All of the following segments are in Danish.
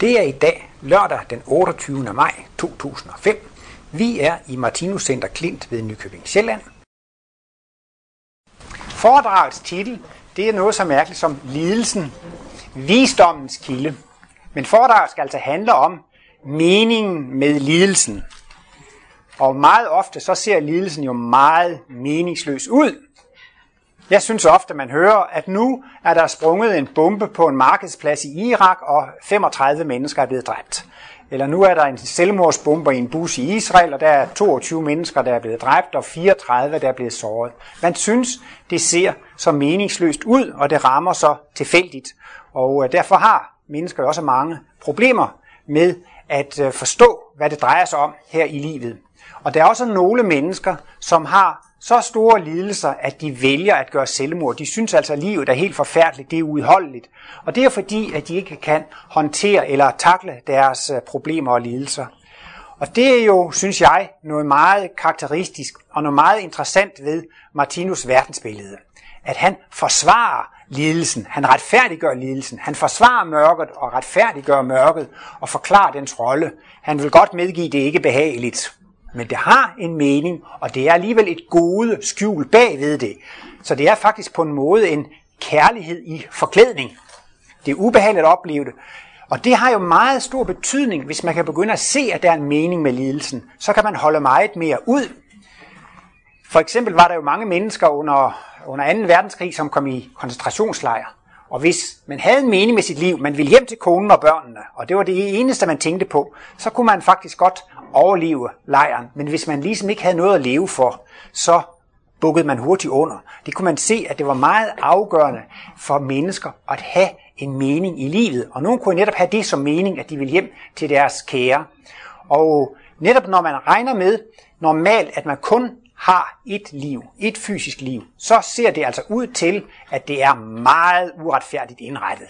Det er i dag lørdag den 28. maj 2005. Vi er i Martinus Center Klint ved Nykøbing Sjælland. Foredragets titel, det er noget så mærkeligt som lidelsen, visdommens kilde. Men foredraget skal altså handle om meningen med lidelsen. Og meget ofte så ser lidelsen jo meget meningsløs ud. Jeg synes ofte, man hører, at nu er der sprunget en bombe på en markedsplads i Irak, og 35 mennesker er blevet dræbt. Eller nu er der en selvmordsbomber i en bus i Israel, og der er 22 mennesker, der er blevet dræbt, og 34, der er blevet såret. Man synes, det ser så meningsløst ud, og det rammer så tilfældigt. Og øh, derfor har mennesker også mange problemer med at øh, forstå, hvad det drejer sig om her i livet. Og der er også nogle mennesker, som har så store lidelser, at de vælger at gøre selvmord. De synes altså, at livet er helt forfærdeligt, det er uudholdeligt. Og det er fordi, at de ikke kan håndtere eller takle deres øh, problemer og lidelser. Og det er jo, synes jeg, noget meget karakteristisk og noget meget interessant ved Martinus verdensbillede. At han forsvarer lidelsen, han retfærdiggør lidelsen, han forsvarer mørket og retfærdiggør mørket og forklarer dens rolle. Han vil godt medgive, det ikke behageligt, men det har en mening, og det er alligevel et gode skjul bagved det. Så det er faktisk på en måde en kærlighed i forklædning. Det er ubehageligt at opleve det. Og det har jo meget stor betydning, hvis man kan begynde at se, at der er en mening med lidelsen. Så kan man holde meget mere ud. For eksempel var der jo mange mennesker under, under 2. verdenskrig, som kom i koncentrationslejre. Og hvis man havde en mening med sit liv, man ville hjem til konen og børnene, og det var det eneste, man tænkte på, så kunne man faktisk godt overleve lejren. Men hvis man ligesom ikke havde noget at leve for, så bukkede man hurtigt under. Det kunne man se, at det var meget afgørende for mennesker at have en mening i livet. Og nogen kunne netop have det som mening, at de ville hjem til deres kære. Og netop når man regner med normalt, at man kun har et liv, et fysisk liv, så ser det altså ud til, at det er meget uretfærdigt indrettet.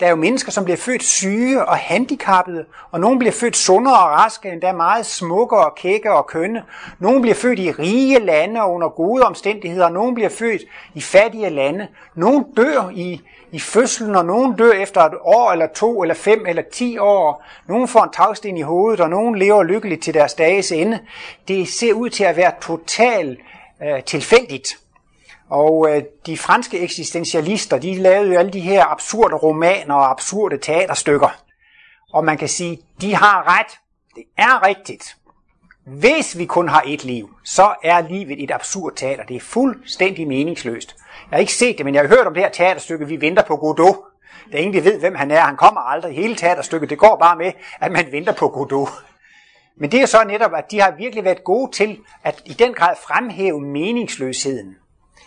Der er jo mennesker, som bliver født syge og handicappede, og nogle bliver født sundere og raske, endda meget smukke og kække og kønne. Nogle bliver født i rige lande og under gode omstændigheder, og nogle bliver født i fattige lande. Nogle dør i, i fødslen, og nogle dør efter et år eller to eller fem eller ti år. Nogle får en tagsten i hovedet, og nogle lever lykkeligt til deres dages ende. Det ser ud til at være totalt øh, tilfældigt. Og øh, de franske eksistentialister, de lavede jo alle de her absurde romaner og absurde teaterstykker. Og man kan sige, de har ret. Det er rigtigt. Hvis vi kun har et liv, så er livet et absurd teater. Det er fuldstændig meningsløst. Jeg har ikke set det, men jeg har hørt om det her teaterstykke, Vi venter på Godot. Der ingen, ved, hvem han er. Han kommer aldrig. Hele teaterstykket, det går bare med, at man venter på Godot. Men det er så netop, at de har virkelig været gode til at i den grad fremhæve meningsløsheden.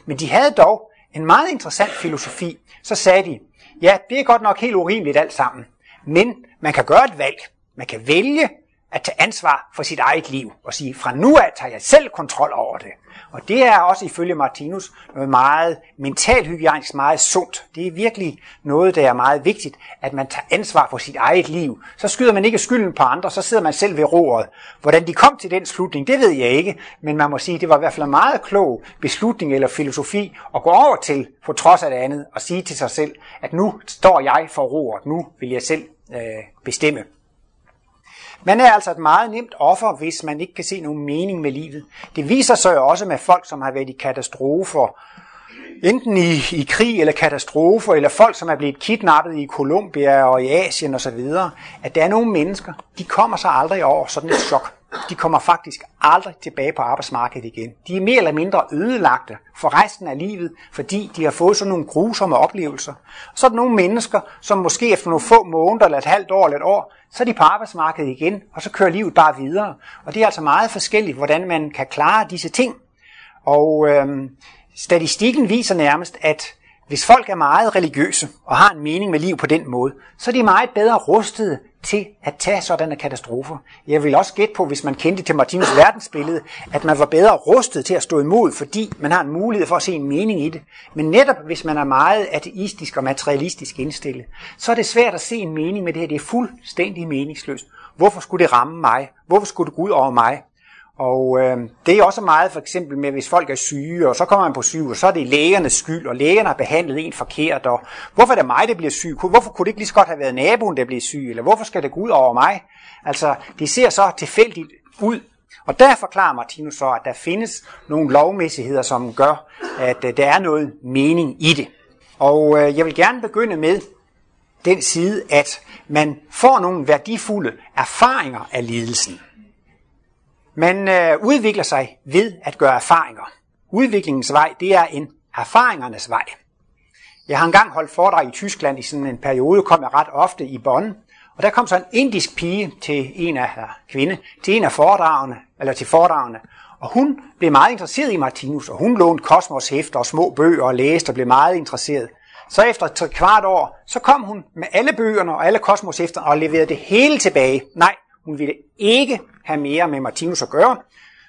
Men de havde dog en meget interessant filosofi. Så sagde de, ja, det er godt nok helt urimeligt alt sammen, men man kan gøre et valg. Man kan vælge at tage ansvar for sit eget liv og sige, fra nu af tager jeg selv kontrol over det. Og det er også ifølge Martinus noget meget mentalt hygiejnisk, meget sundt. Det er virkelig noget, der er meget vigtigt, at man tager ansvar for sit eget liv. Så skyder man ikke skylden på andre, så sidder man selv ved roret. Hvordan de kom til den slutning, det ved jeg ikke, men man må sige, at det var i hvert fald en meget klog beslutning eller filosofi at gå over til, på trods af det andet, og sige til sig selv, at nu står jeg for roret, nu vil jeg selv øh, bestemme. Man er altså et meget nemt offer, hvis man ikke kan se nogen mening med livet. Det viser sig jo også med folk, som har været i katastrofer, enten i, i krig eller katastrofer, eller folk, som er blevet kidnappet i Colombia og i Asien osv., at der er nogle mennesker, de kommer sig aldrig over sådan et chok. De kommer faktisk aldrig tilbage på arbejdsmarkedet igen. De er mere eller mindre ødelagte for resten af livet, fordi de har fået sådan nogle grusomme oplevelser. Så er der nogle mennesker, som måske efter nogle få måneder, eller et halvt år eller et år, så er de på arbejdsmarkedet igen, og så kører livet bare videre. Og det er altså meget forskelligt, hvordan man kan klare disse ting. Og øhm, statistikken viser nærmest, at hvis folk er meget religiøse og har en mening med liv på den måde, så er de meget bedre rustede til at tage sådanne katastrofer. Jeg vil også gætte på, hvis man kendte til Martinus verdensbillede, at man var bedre rustet til at stå imod, fordi man har en mulighed for at se en mening i det. Men netop hvis man er meget ateistisk og materialistisk indstillet, så er det svært at se en mening med det her. Det er fuldstændig meningsløst. Hvorfor skulle det ramme mig? Hvorfor skulle det gå ud over mig? Og øh, det er også meget for eksempel med, hvis folk er syge, og så kommer man på syge, og så er det lægernes skyld, og lægerne har behandlet en forkert, og hvorfor er det mig, der bliver syg? Hvorfor kunne det ikke lige så godt have været naboen, der bliver syg? Eller hvorfor skal det gå ud over mig? Altså, det ser så tilfældigt ud, og der forklarer Martinus så, at der findes nogle lovmæssigheder, som gør, at øh, der er noget mening i det. Og øh, jeg vil gerne begynde med den side, at man får nogle værdifulde erfaringer af lidelsen. Man øh, udvikler sig ved at gøre erfaringer. Udviklingens vej, det er en erfaringernes vej. Jeg har engang holdt foredrag i Tyskland i sådan en periode, kom jeg ret ofte i Bonn, og der kom så en indisk pige til en af eller kvinde, til en af foredragene, eller til foredragene, og hun blev meget interesseret i Martinus, og hun lånte Kosmos hæfter og små bøger og læste og blev meget interesseret. Så efter et kvart år, så kom hun med alle bøgerne og alle Kosmos hæfter og leverede det hele tilbage. Nej, hun ville ikke have mere med Martinus at gøre.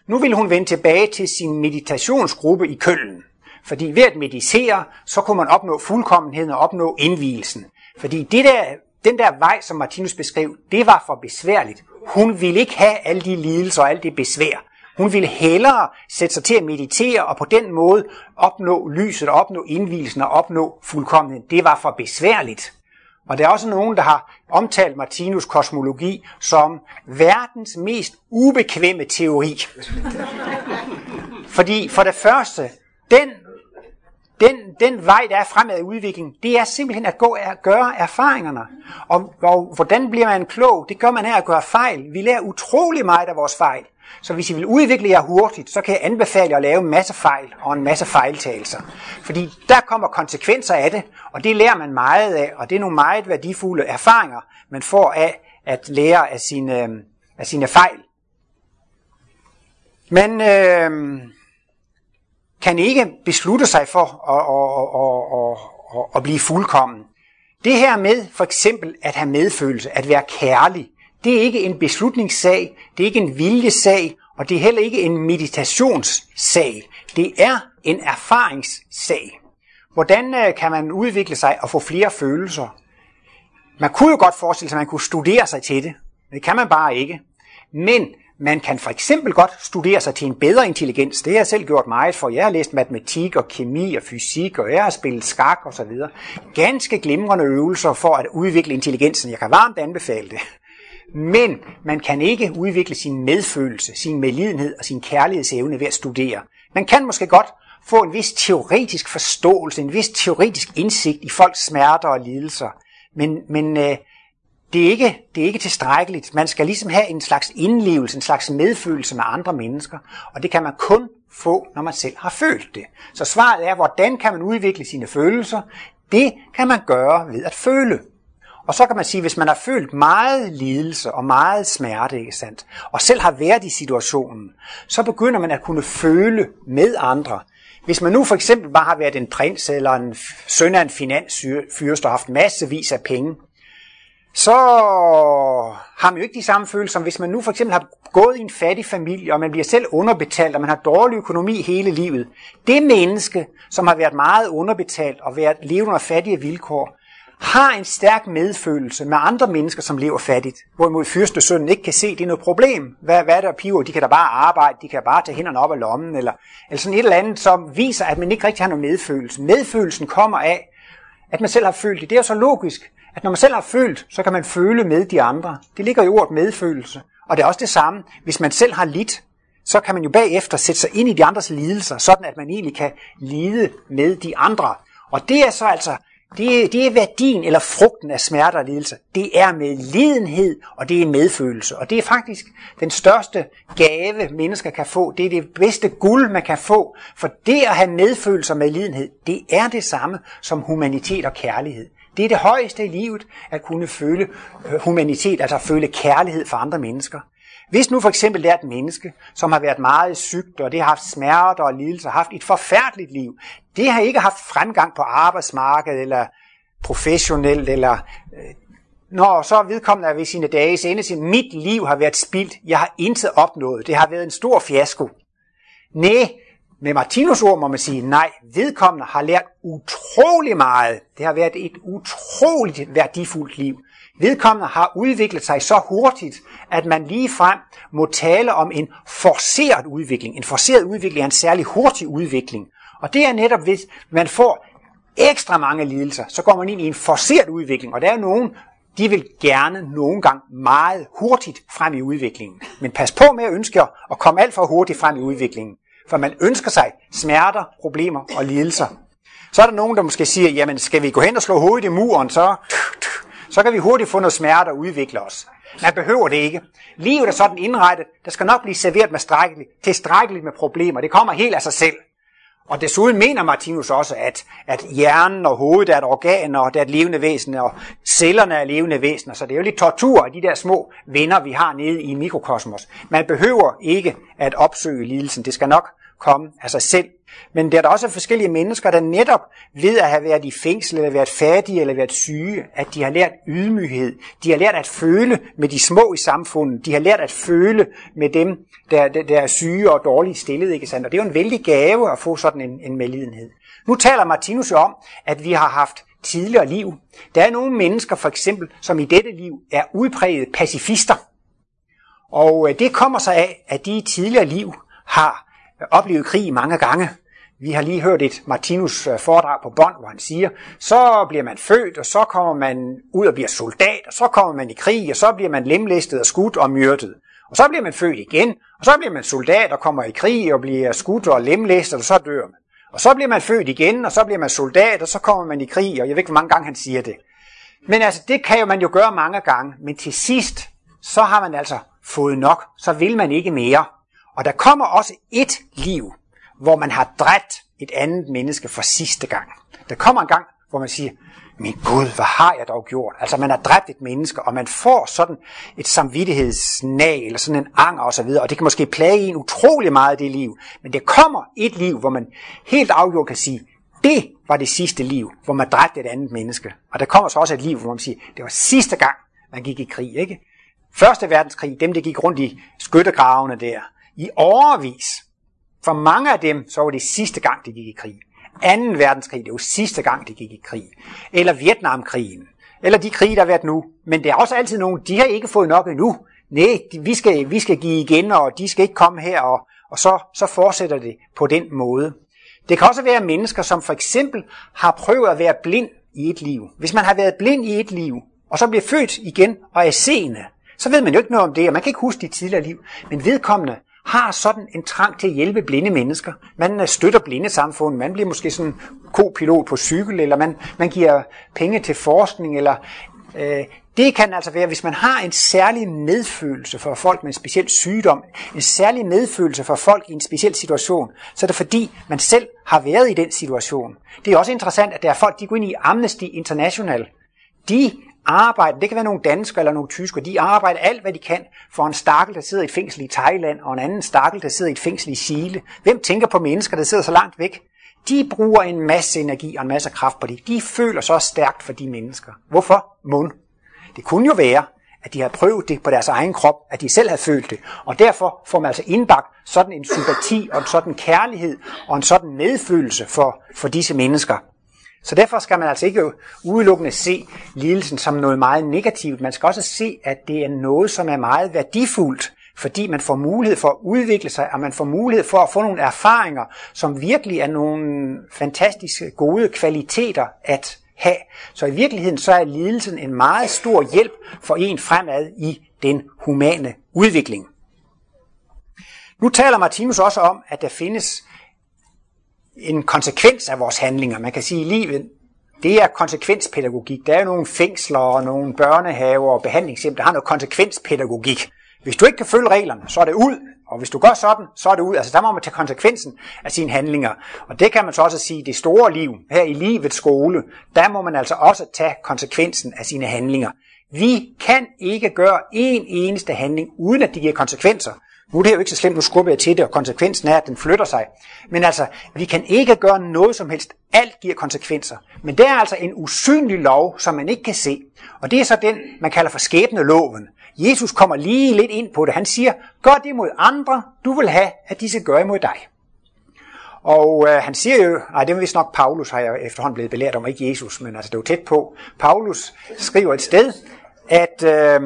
Nu ville hun vende tilbage til sin meditationsgruppe i Køln. Fordi ved at meditere, så kunne man opnå fuldkommenheden og opnå indvielsen. Fordi det der, den der vej, som Martinus beskrev, det var for besværligt. Hun ville ikke have alle de lidelser og alt det besvær. Hun ville hellere sætte sig til at meditere og på den måde opnå lyset og opnå indvielsen og opnå fuldkommenheden. Det var for besværligt. Og der er også nogen, der har omtalt Martinus kosmologi som verdens mest ubekvemme teori. Fordi for det første, den, den, den vej, der er fremad i udviklingen, det er simpelthen at gå og gøre erfaringerne. Og, og hvordan bliver man klog? Det gør man af at gøre fejl. Vi lærer utrolig meget af vores fejl. Så hvis I vil udvikle jer hurtigt, så kan jeg anbefale at lave en masse fejl og en masse fejltagelser. Fordi der kommer konsekvenser af det, og det lærer man meget af, og det er nogle meget værdifulde erfaringer, man får af at lære af sine, øh, af sine fejl. Man øh, kan ikke beslutte sig for at, at, at, at, at blive fuldkommen. Det her med for eksempel at have medfølelse, at være kærlig, det er ikke en beslutningssag, det er ikke en viljesag, og det er heller ikke en meditationssag. Det er en erfaringssag. Hvordan øh, kan man udvikle sig og få flere følelser? Man kunne jo godt forestille sig, at man kunne studere sig til det. Det kan man bare ikke. Men man kan for eksempel godt studere sig til en bedre intelligens. Det har jeg selv gjort meget for. Jeg har læst matematik og kemi og fysik, og jeg har spillet skak og så videre. Ganske glimrende øvelser for at udvikle intelligensen. Jeg kan varmt anbefale det. Men man kan ikke udvikle sin medfølelse, sin medlidenhed og sin kærlighedsevne ved at studere. Man kan måske godt få en vis teoretisk forståelse, en vis teoretisk indsigt i folks smerter og lidelser. Men, men øh, det, er ikke, det er ikke tilstrækkeligt. Man skal ligesom have en slags indlevelse, en slags medfølelse med andre mennesker. Og det kan man kun få, når man selv har følt det. Så svaret er, hvordan kan man udvikle sine følelser? Det kan man gøre ved at føle. Og så kan man sige, hvis man har følt meget lidelse og meget smerte, ikke sandt, og selv har været i situationen, så begynder man at kunne føle med andre. Hvis man nu for eksempel bare har været en prins eller en søn af en finansfyrst og haft massevis af penge, så har man jo ikke de samme følelser, som hvis man nu for eksempel har gået i en fattig familie, og man bliver selv underbetalt, og man har dårlig økonomi hele livet. Det menneske, som har været meget underbetalt og været levet under fattige vilkår, har en stærk medfølelse med andre mennesker, som lever fattigt. Hvorimod fyrstesønnen ikke kan se, at det er noget problem. Hvad, hvad er der piver? De kan da bare arbejde, de kan bare tage hænderne op af lommen, eller, eller sådan et eller andet, som viser, at man ikke rigtig har noget medfølelse. Medfølelsen kommer af, at man selv har følt det. Det er jo så logisk, at når man selv har følt, så kan man føle med de andre. Det ligger i ordet medfølelse. Og det er også det samme, hvis man selv har lidt, så kan man jo bagefter sætte sig ind i de andres lidelser, sådan at man egentlig kan lide med de andre. Og det er så altså det, det er værdien eller frugten af smerte og lidelse. Det er med lidenhed, og det er medfølelse. Og det er faktisk den største gave, mennesker kan få. Det er det bedste guld, man kan få. For det at have medfølelse og medlidenhed, det er det samme som humanitet og kærlighed. Det er det højeste i livet, at kunne føle øh, humanitet, altså føle kærlighed for andre mennesker. Hvis nu for eksempel det er et menneske, som har været meget sygt, og det har haft smerter og lidelser, haft et forfærdeligt liv, det har ikke haft fremgang på arbejdsmarkedet, eller professionelt, eller øh, når så vedkommende er ved sine dage ende, sin, mit liv har været spildt, jeg har intet opnået, det har været en stor fiasko. Nej, med Martinus ord må man sige, nej, vedkommende har lært utrolig meget. Det har været et utroligt værdifuldt liv. Vedkommende har udviklet sig så hurtigt, at man lige frem må tale om en forceret udvikling. En forceret udvikling er en særlig hurtig udvikling. Og det er netop, hvis man får ekstra mange lidelser, så går man ind i en forceret udvikling. Og der er nogen, de vil gerne nogle gange meget hurtigt frem i udviklingen. Men pas på med at ønske at komme alt for hurtigt frem i udviklingen. For man ønsker sig smerter, problemer og lidelser. Så er der nogen, der måske siger, jamen skal vi gå hen og slå hovedet i muren, så, så kan vi hurtigt få noget smerte og udvikle os. Man behøver det ikke. Livet er sådan indrettet, der skal nok blive serveret med tilstrækkeligt med problemer. Det kommer helt af sig selv. Og desuden mener Martinus også, at, at hjernen og hovedet er et organ, og det er et levende væsen, og cellerne er levende væsener. Så det er jo lidt tortur af de der små venner, vi har nede i mikrokosmos. Man behøver ikke at opsøge lidelsen. Det skal nok komme af sig selv. Men der er der også forskellige mennesker, der netop ved at have været i fængsel, eller været fattige, eller været syge, at de har lært ydmyghed. De har lært at føle med de små i samfundet. De har lært at føle med dem, der, der, der er syge og dårligt stillet. Ikke sandt? Og det er jo en vældig gave at få sådan en, en medlidenhed. Nu taler Martinus jo om, at vi har haft tidligere liv. Der er nogle mennesker for eksempel, som i dette liv er udpræget pacifister. Og øh, det kommer sig af, at de i tidligere liv har oplevet krig mange gange. Vi har lige hørt et Martinus øh, foredrag på bånd, hvor han siger, så bliver man født, og så kommer man ud og bliver soldat, og så kommer man i krig, og så bliver man lemlæstet og skudt og myrdet. Og så bliver man født igen, og så bliver man soldat og kommer i krig og bliver skudt og lemlæstet, og så dør man. Og så bliver man født igen, og så bliver man soldat, og så kommer man i krig, og jeg ved ikke, hvor mange gange han siger det. Men altså, det kan jo man jo gøre mange gange, men til sidst, så har man altså fået nok, så vil man ikke mere. Og der kommer også et liv, hvor man har dræbt et andet menneske for sidste gang. Der kommer en gang, hvor man siger, min Gud, hvad har jeg dog gjort? Altså man har dræbt et menneske, og man får sådan et samvittighedsnag, eller sådan en anger osv., og, og det kan måske plage en utrolig meget i det liv. Men det kommer et liv, hvor man helt afgjort kan sige, det var det sidste liv, hvor man dræbte et andet menneske. Og der kommer så også et liv, hvor man siger, det var sidste gang, man gik i krig. Ikke? Første verdenskrig, dem der gik rundt i skyttegravene der, i overvis. For mange af dem, så var det sidste gang, de gik i krig. Anden verdenskrig, det var sidste gang, de gik i krig. Eller Vietnamkrigen. Eller de krige, der har været nu. Men det er også altid nogen, de har ikke fået nok endnu. Nej, vi skal, vi skal give igen, og de skal ikke komme her, og, og så, så fortsætter det på den måde. Det kan også være mennesker, som for eksempel har prøvet at være blind i et liv. Hvis man har været blind i et liv, og så bliver født igen og er seende, så ved man jo ikke noget om det, og man kan ikke huske de tidligere liv. Men vedkommende har sådan en trang til at hjælpe blinde mennesker. Man øh, støtter blinde samfund, man bliver måske sådan kopilot på cykel, eller man, man giver penge til forskning, eller øh, det kan altså være, hvis man har en særlig medfølelse for folk med en speciel sygdom, en særlig medfølelse for folk i en speciel situation, så er det fordi, man selv har været i den situation. Det er også interessant, at der er folk, de går ind i Amnesty International. De arbejde, det kan være nogle danskere eller nogle tyskere, de arbejder alt, hvad de kan for en stakkel, der sidder i et fængsel i Thailand, og en anden stakkel, der sidder i et fængsel i Chile. Hvem tænker på mennesker, der sidder så langt væk? De bruger en masse energi og en masse kraft på det. De føler så stærkt for de mennesker. Hvorfor? Mund. Det kunne jo være, at de har prøvet det på deres egen krop, at de selv har følt det. Og derfor får man altså indbagt sådan en sympati og en sådan kærlighed og en sådan medfølelse for, for disse mennesker. Så derfor skal man altså ikke udelukkende se lidelsen som noget meget negativt. Man skal også se, at det er noget, som er meget værdifuldt, fordi man får mulighed for at udvikle sig, og man får mulighed for at få nogle erfaringer, som virkelig er nogle fantastiske gode kvaliteter at have. Så i virkeligheden så er lidelsen en meget stor hjælp for en fremad i den humane udvikling. Nu taler Martinus også om, at der findes en konsekvens af vores handlinger. Man kan sige, at livet det er konsekvenspædagogik. Der er nogle fængsler og nogle børnehaver og behandlingshjem, der har noget konsekvenspædagogik. Hvis du ikke kan følge reglerne, så er det ud. Og hvis du gør sådan, så er det ud. Altså der må man tage konsekvensen af sine handlinger. Og det kan man så også sige, det store liv, her i livets skole, der må man altså også tage konsekvensen af sine handlinger. Vi kan ikke gøre en eneste handling, uden at det giver konsekvenser. Nu er det jo ikke så slemt, nu skubber jeg til det, og konsekvensen er, at den flytter sig. Men altså, vi kan ikke gøre noget som helst. Alt giver konsekvenser. Men det er altså en usynlig lov, som man ikke kan se. Og det er så den, man kalder for skæbneloven. Jesus kommer lige lidt ind på det. Han siger, gør det mod andre, du vil have, at de skal gøre imod dig. Og øh, han siger jo, nej det er vist nok Paulus, har jeg efterhånden blevet belært om, ikke Jesus, men altså det er jo tæt på. Paulus skriver et sted, at øh,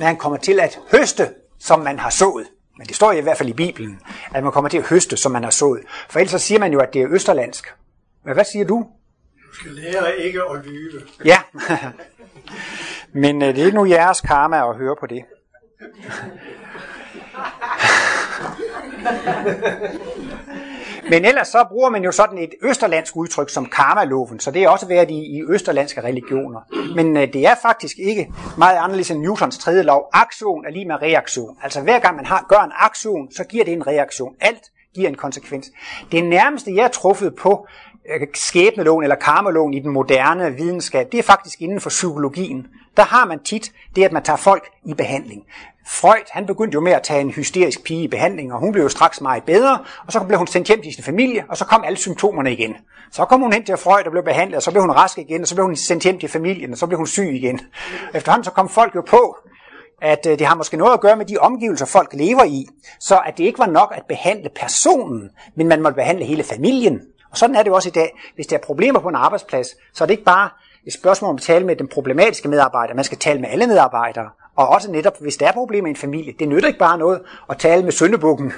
han kommer til at høste, som man har sået. Men det står i hvert fald i Bibelen, at man kommer til at høste, som man har sået. For ellers så siger man jo, at det er østerlandsk. Men hvad siger du? Du skal lære ikke at lyve. Ja, men øh, det er nu jeres karma at høre på det. Men ellers så bruger man jo sådan et østerlandsk udtryk som karmaloven, så det er også været i, i østerlandske religioner. Men øh, det er faktisk ikke meget anderledes end Newtons tredje lov. Aktion er lige med reaktion. Altså hver gang man har, gør en aktion, så giver det en reaktion. Alt giver en konsekvens. Det nærmeste, jeg er truffet på øh, skæbneloven eller karmaloven i den moderne videnskab, det er faktisk inden for psykologien. Der har man tit det, at man tager folk i behandling. Freud, han begyndte jo med at tage en hysterisk pige i behandling, og hun blev jo straks meget bedre, og så blev hun sendt hjem til sin familie, og så kom alle symptomerne igen. Så kom hun hen til Freud og blev behandlet, og så blev hun rask igen, og så blev hun sendt hjem til familien, og så blev hun syg igen. Efterhånden så kom folk jo på, at øh, det har måske noget at gøre med de omgivelser, folk lever i, så at det ikke var nok at behandle personen, men man måtte behandle hele familien. Og sådan er det jo også i dag. Hvis der er problemer på en arbejdsplads, så er det ikke bare et spørgsmål om at tale med den problematiske medarbejder, man skal tale med alle medarbejdere. Og også netop, hvis der er problemer i en familie, det nytter ikke bare noget at tale med søndebukken,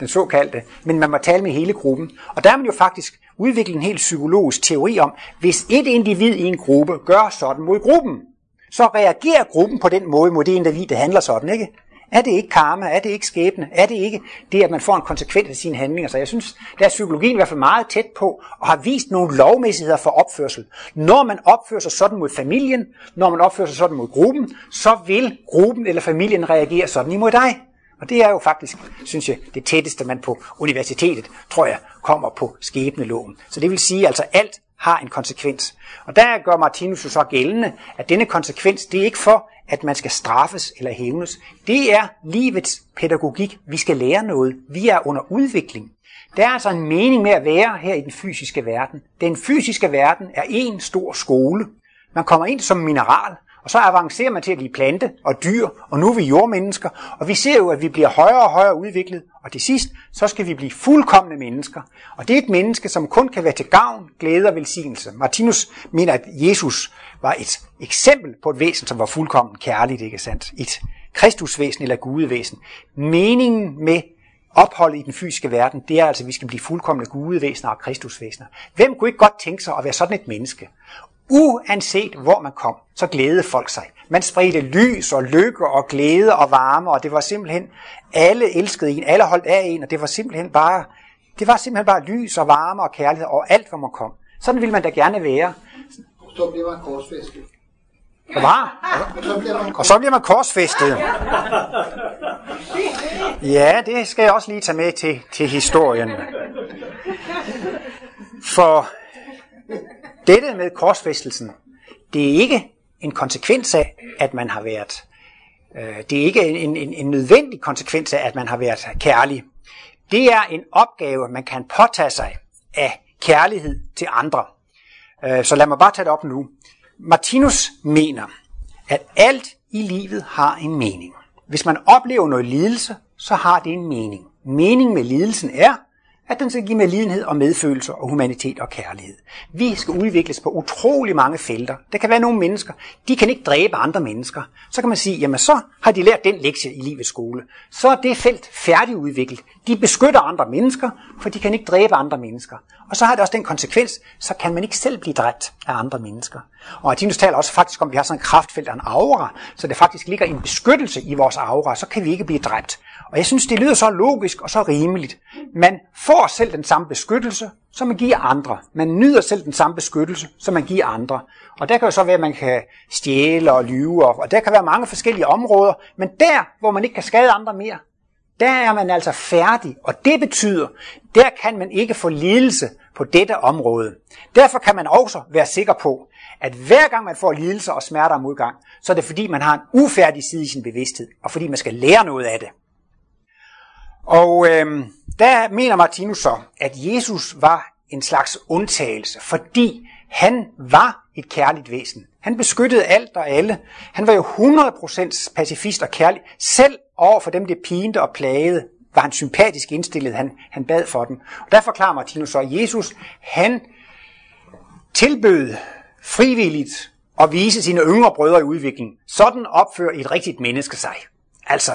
den såkaldte, men man må tale med hele gruppen. Og der har man jo faktisk udviklet en helt psykologisk teori om, hvis et individ i en gruppe gør sådan mod gruppen, så reagerer gruppen på den måde mod det individ, der handler sådan, ikke? Er det ikke karma? Er det ikke skæbne? Er det ikke det, at man får en konsekvens af sine handlinger? Så jeg synes, der er psykologien i hvert fald meget tæt på, og har vist nogle lovmæssigheder for opførsel. Når man opfører sig sådan mod familien, når man opfører sig sådan mod gruppen, så vil gruppen eller familien reagere sådan imod dig. Og det er jo faktisk, synes jeg, det tætteste, man på universitetet, tror jeg, kommer på skæbneloven. Så det vil sige, altså alt har en konsekvens. Og der gør Martinus jo så gældende, at denne konsekvens, det er ikke for, at man skal straffes eller hævnes. Det er livets pædagogik. Vi skal lære noget. Vi er under udvikling. Der er altså en mening med at være her i den fysiske verden. Den fysiske verden er en stor skole. Man kommer ind som mineral, og så avancerer man til at blive plante og dyr, og nu er vi jordmennesker, og vi ser jo, at vi bliver højere og højere udviklet, og til sidst, så skal vi blive fuldkommende mennesker. Og det er et menneske, som kun kan være til gavn, glæde og velsignelse. Martinus mener, at Jesus var et eksempel på et væsen, som var fuldkommen kærligt, ikke sandt? Et kristusvæsen eller gudevæsen. Meningen med opholdet i den fysiske verden, det er altså, at vi skal blive fuldkommende gudevæsener og kristusvæsener. Hvem kunne ikke godt tænke sig at være sådan et menneske? Uanset hvor man kom, så glædede folk sig. Man spredte lys og lykke og glæde og varme, og det var simpelthen, alle elskede en, alle holdt af en, og det var simpelthen bare, det var simpelthen bare lys og varme og kærlighed og alt, hvor man kom. Sådan ville man da gerne være. Så bliver man korsfæstet. Var? Så bliver man Og så bliver man korsfæstet. Ja, det skal jeg også lige tage med til, til historien. For dette med korsfæstelsen, det er ikke en konsekvens af, at man har været, øh, det er ikke en, en, en nødvendig konsekvens af, at man har været kærlig. Det er en opgave, man kan påtage sig af kærlighed til andre. Øh, så lad mig bare tage det op nu. Martinus mener, at alt i livet har en mening. Hvis man oplever noget lidelse, så har det en mening. Meningen med lidelsen er, at den skal give med lidenhed og medfølelse og humanitet og kærlighed. Vi skal udvikles på utrolig mange felter. Der kan være nogle mennesker, de kan ikke dræbe andre mennesker. Så kan man sige, jamen så har de lært den lektie i livets skole. Så er det felt færdigudviklet. De beskytter andre mennesker, for de kan ikke dræbe andre mennesker. Og så har det også den konsekvens, så kan man ikke selv blive dræbt af andre mennesker. Og Artinus taler også faktisk om, at vi har sådan en kraftfelt af en aura, så det faktisk ligger en beskyttelse i vores aura, så kan vi ikke blive dræbt. Og jeg synes, det lyder så logisk og så rimeligt. Man får selv den samme beskyttelse, som man giver andre. Man nyder selv den samme beskyttelse, som man giver andre. Og der kan jo så være, at man kan stjæle og lyve, og der kan være mange forskellige områder. Men der, hvor man ikke kan skade andre mere, der er man altså færdig. Og det betyder, der kan man ikke få lidelse på dette område. Derfor kan man også være sikker på, at hver gang man får lidelse og smerter og modgang, så er det fordi, man har en ufærdig side i sin bevidsthed, og fordi man skal lære noget af det. Og øhm, der mener Martinus så, at Jesus var en slags undtagelse, fordi han var et kærligt væsen. Han beskyttede alt og alle. Han var jo 100% pacifist og kærlig. Selv over for dem, det pinte og plagede, var han sympatisk indstillet. Han, han bad for dem. Og der forklarer Martinus så, at Jesus, han tilbød frivilligt at vise sine yngre brødre i udvikling. Sådan opfører et rigtigt menneske sig. Altså,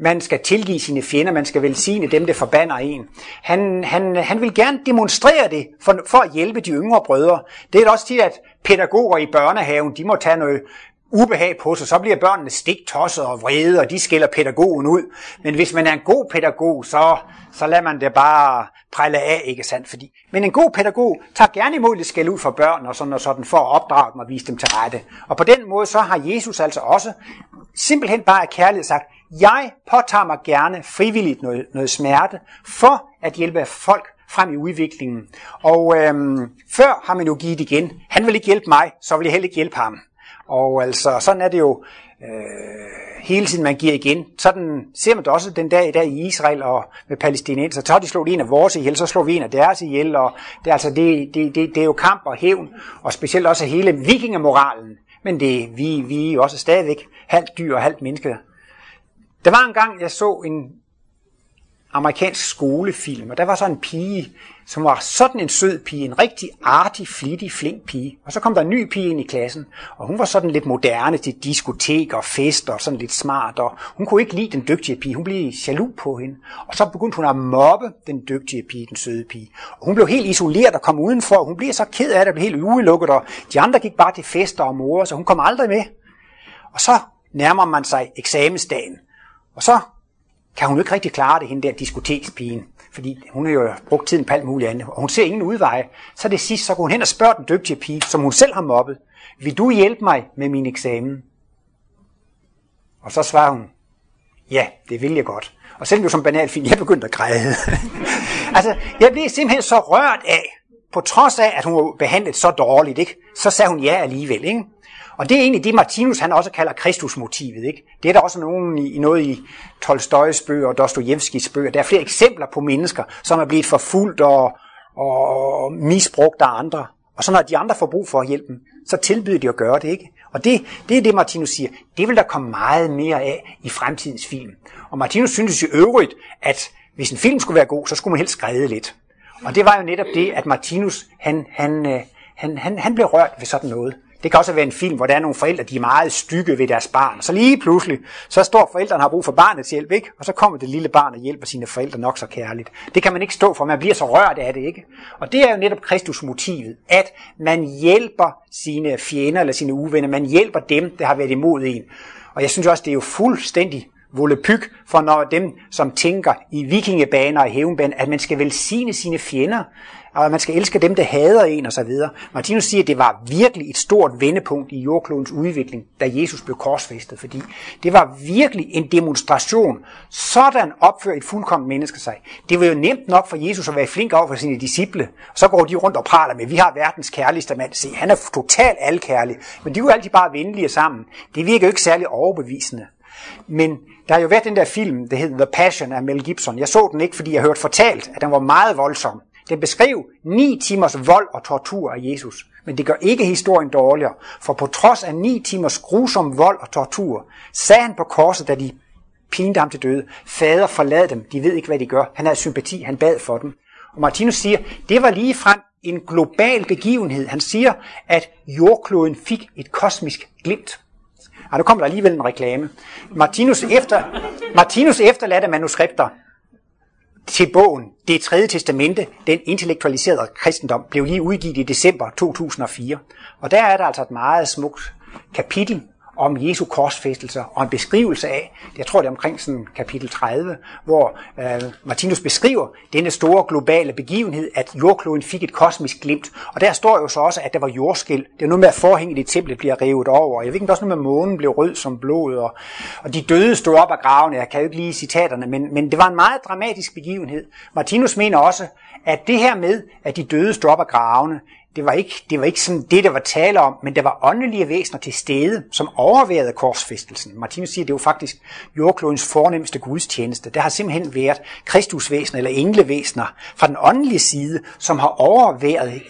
man skal tilgive sine fjender, man skal velsigne dem, der forbander en. Han, han, han vil gerne demonstrere det for, for at hjælpe de yngre brødre. Det er også tit, at pædagoger i børnehaven, de må tage noget ubehag på sig, så bliver børnene stiktosset og vrede, og de skiller pædagogen ud. Men hvis man er en god pædagog, så, så lader man det bare prælle af, ikke sandt? Fordi, men en god pædagog tager gerne imod lidt skæld ud for børn og sådan og sådan, for at opdrage dem og vise dem til rette. Og på den måde, så har Jesus altså også simpelthen bare af kærlighed sagt, jeg påtager mig gerne frivilligt noget, noget smerte, for at hjælpe folk frem i udviklingen. Og øhm, før har man jo givet igen. Han vil ikke hjælpe mig, så vil jeg heller ikke hjælpe ham. Og altså, sådan er det jo øh, hele tiden, man giver igen. Sådan ser man det også den dag i dag i Israel og med palæstinenser. Så har de slået en af vores ihjel, så slår vi en af deres ihjel. Og det, er altså, det, det, det, det er jo kamp og hævn, og specielt også hele vikingemoralen. Men det, vi, vi er jo også stadigvæk halvt dyr og halvt menneske, der var en gang, jeg så en amerikansk skolefilm, og der var så en pige, som var sådan en sød pige, en rigtig artig, flittig, flink pige. Og så kom der en ny pige ind i klassen, og hun var sådan lidt moderne til diskotek og fester og sådan lidt smart, og hun kunne ikke lide den dygtige pige, hun blev jaloux på hende. Og så begyndte hun at mobbe den dygtige pige, den søde pige. Og hun blev helt isoleret og kom udenfor, og hun blev så ked af det, og blev helt udelukket, og de andre gik bare til fester og mor, så hun kom aldrig med. Og så nærmer man sig eksamensdagen, og så kan hun jo ikke rigtig klare det, hende der diskotekspigen. Fordi hun har jo brugt tiden på alt muligt andet, og hun ser ingen udveje. Så det sidst, så går hun hen og spørger den dygtige pige, som hun selv har mobbet, vil du hjælpe mig med min eksamen? Og så svarer hun, ja, det vil jeg godt. Og selvom det som banalt fint, jeg begyndte at græde. altså, jeg blev simpelthen så rørt af, på trods af, at hun var behandlet så dårligt, ikke? så sagde hun ja alligevel. Ikke? Og det er egentlig det, Martinus han også kalder Kristusmotivet. Ikke? Det er der også nogen i, noget i Tolstojs bøger og Dostojevskis bøger. Der er flere eksempler på mennesker, som er blevet forfulgt og, og misbrugt af andre. Og så når de andre får brug for hjælpen, så tilbyder de at gøre det. ikke. Og det, det er det, Martinus siger. Det vil der komme meget mere af i fremtidens film. Og Martinus synes i øvrigt, at hvis en film skulle være god, så skulle man helst skræde lidt. Og det var jo netop det, at Martinus han, han, øh, han, han, han blev rørt ved sådan noget. Det kan også være en film, hvor der er nogle forældre, de er meget stykke ved deres barn. Så lige pludselig, så står forældrene har brug for barnets hjælp, ikke? Og så kommer det lille barn og hjælper sine forældre nok så kærligt. Det kan man ikke stå for, man bliver så rørt af det, ikke? Og det er jo netop Kristus motivet, at man hjælper sine fjender eller sine uvenner, man hjælper dem, der har været imod en. Og jeg synes også, det er jo fuldstændig volepyg for når dem, som tænker i vikingebaner og hævnbaner, at man skal velsigne sine fjender og man skal elske dem, der hader en og så videre. Martinus siger, at det var virkelig et stort vendepunkt i jordklodens udvikling, da Jesus blev korsfæstet, fordi det var virkelig en demonstration. Sådan opfører et fuldkommen menneske sig. Det var jo nemt nok for Jesus at være flink over for sine disciple. Så går de rundt og praler med, vi har verdens kærligste mand. Se, han er totalt alkærlig. Men de er jo altid bare venlige sammen. Det virker jo ikke særlig overbevisende. Men der har jo været den der film, der hedder The Passion af Mel Gibson. Jeg så den ikke, fordi jeg hørte fortalt, at den var meget voldsom. Den beskrev ni timers vold og tortur af Jesus. Men det gør ikke historien dårligere, for på trods af ni timers grusom vold og tortur, sagde han på korset, da de pinte ham til døde, fader forlad dem, de ved ikke, hvad de gør. Han havde sympati, han bad for dem. Og Martinus siger, det var lige frem en global begivenhed. Han siger, at jordkloden fik et kosmisk glimt. Og nu kommer der alligevel en reklame. Martinus, efter, Martinus efterladte manuskripter til bogen Det tredje testamente, den intellektualiserede kristendom, blev lige udgivet i december 2004. Og der er der altså et meget smukt kapitel om Jesu korsfæstelser og en beskrivelse af, jeg tror det er omkring sådan kapitel 30, hvor øh, Martinus beskriver denne store globale begivenhed, at jordkloden fik et kosmisk glimt. Og der står jo så også, at der var jordskæld. Det er noget med, at forhænget i templet bliver revet over. Jeg ved ikke, der også noget med, at månen blev rød som blod, og, og de døde stod op af gravene. Jeg kan jo ikke lige citaterne, men, men det var en meget dramatisk begivenhed. Martinus mener også, at det her med, at de døde stod op af gravene, det var ikke, det var ikke sådan det, der var tale om, men der var åndelige væsener til stede, som overværede korsfæstelsen. Martinus siger, at det var faktisk jordklodens fornemmeste gudstjeneste. Der har simpelthen været kristusvæsener eller englevæsener fra den åndelige side, som har overværet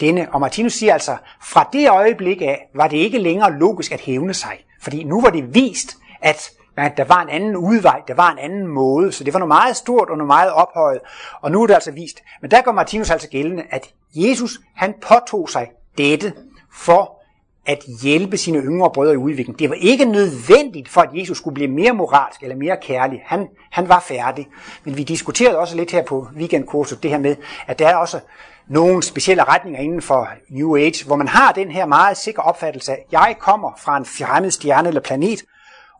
denne. Og Martinus siger altså, fra det øjeblik af var det ikke længere logisk at hævne sig. Fordi nu var det vist, at at der var en anden udvej, der var en anden måde, så det var noget meget stort og noget meget ophøjet, og nu er det altså vist. Men der går Martinus altså gældende, at Jesus han påtog sig dette for at hjælpe sine yngre brødre i udviklingen. Det var ikke nødvendigt for, at Jesus skulle blive mere moralsk eller mere kærlig. Han, han var færdig. Men vi diskuterede også lidt her på weekendkurset det her med, at der er også nogle specielle retninger inden for New Age, hvor man har den her meget sikre opfattelse af, at jeg kommer fra en fremmed stjerne eller planet,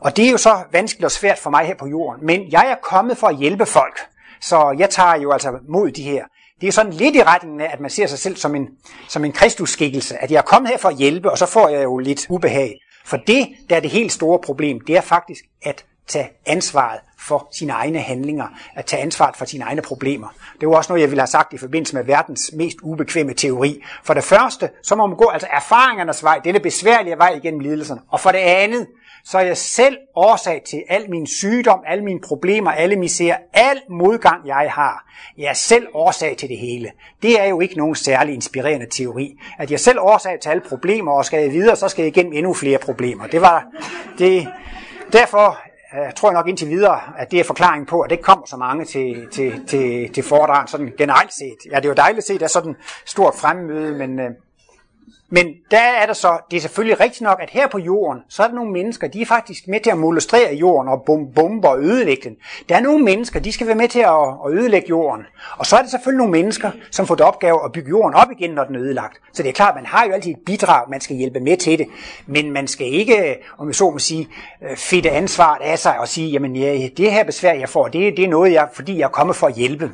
og det er jo så vanskeligt og svært for mig her på jorden. Men jeg er kommet for at hjælpe folk. Så jeg tager jo altså mod de her. Det er sådan lidt i retningen af, at man ser sig selv som en, som en kristusskikkelse. At jeg er kommet her for at hjælpe, og så får jeg jo lidt ubehag. For det, der er det helt store problem, det er faktisk at tage ansvaret for sine egne handlinger, at tage ansvaret for sine egne problemer. Det var også noget, jeg ville have sagt i forbindelse med verdens mest ubekvemme teori. For det første, så må man gå altså erfaringernes vej, denne besværlige vej igennem lidelserne. Og for det andet, så er jeg selv årsag til al min sygdom, alle mine problemer, alle misærer, al modgang, jeg har. Jeg er selv årsag til det hele. Det er jo ikke nogen særlig inspirerende teori. At jeg selv årsag til alle problemer, og skal jeg videre, så skal jeg igennem endnu flere problemer. Det var det. Derfor øh, jeg tror nok indtil videre, at det er forklaringen på, at det ikke kommer så mange til, til, til, til foredrag sådan generelt set. Ja, det er jo dejligt at se, at der er sådan stort fremmøde, men, øh, men der er der så, det er selvfølgelig rigtigt nok, at her på jorden, så er der nogle mennesker, de er faktisk med til at molestrere jorden og bombe og ødelægge den. Der er nogle mennesker, de skal være med til at, at ødelægge jorden. Og så er der selvfølgelig nogle mennesker, som får det opgave at bygge jorden op igen, når den er ødelagt. Så det er klart, man har jo altid et bidrag, man skal hjælpe med til det. Men man skal ikke, om jeg så må sige, øh, fedte ansvaret af sig og sige, jamen ja, det her besvær, jeg får, det, det er noget, jeg, fordi jeg er kommet for at hjælpe.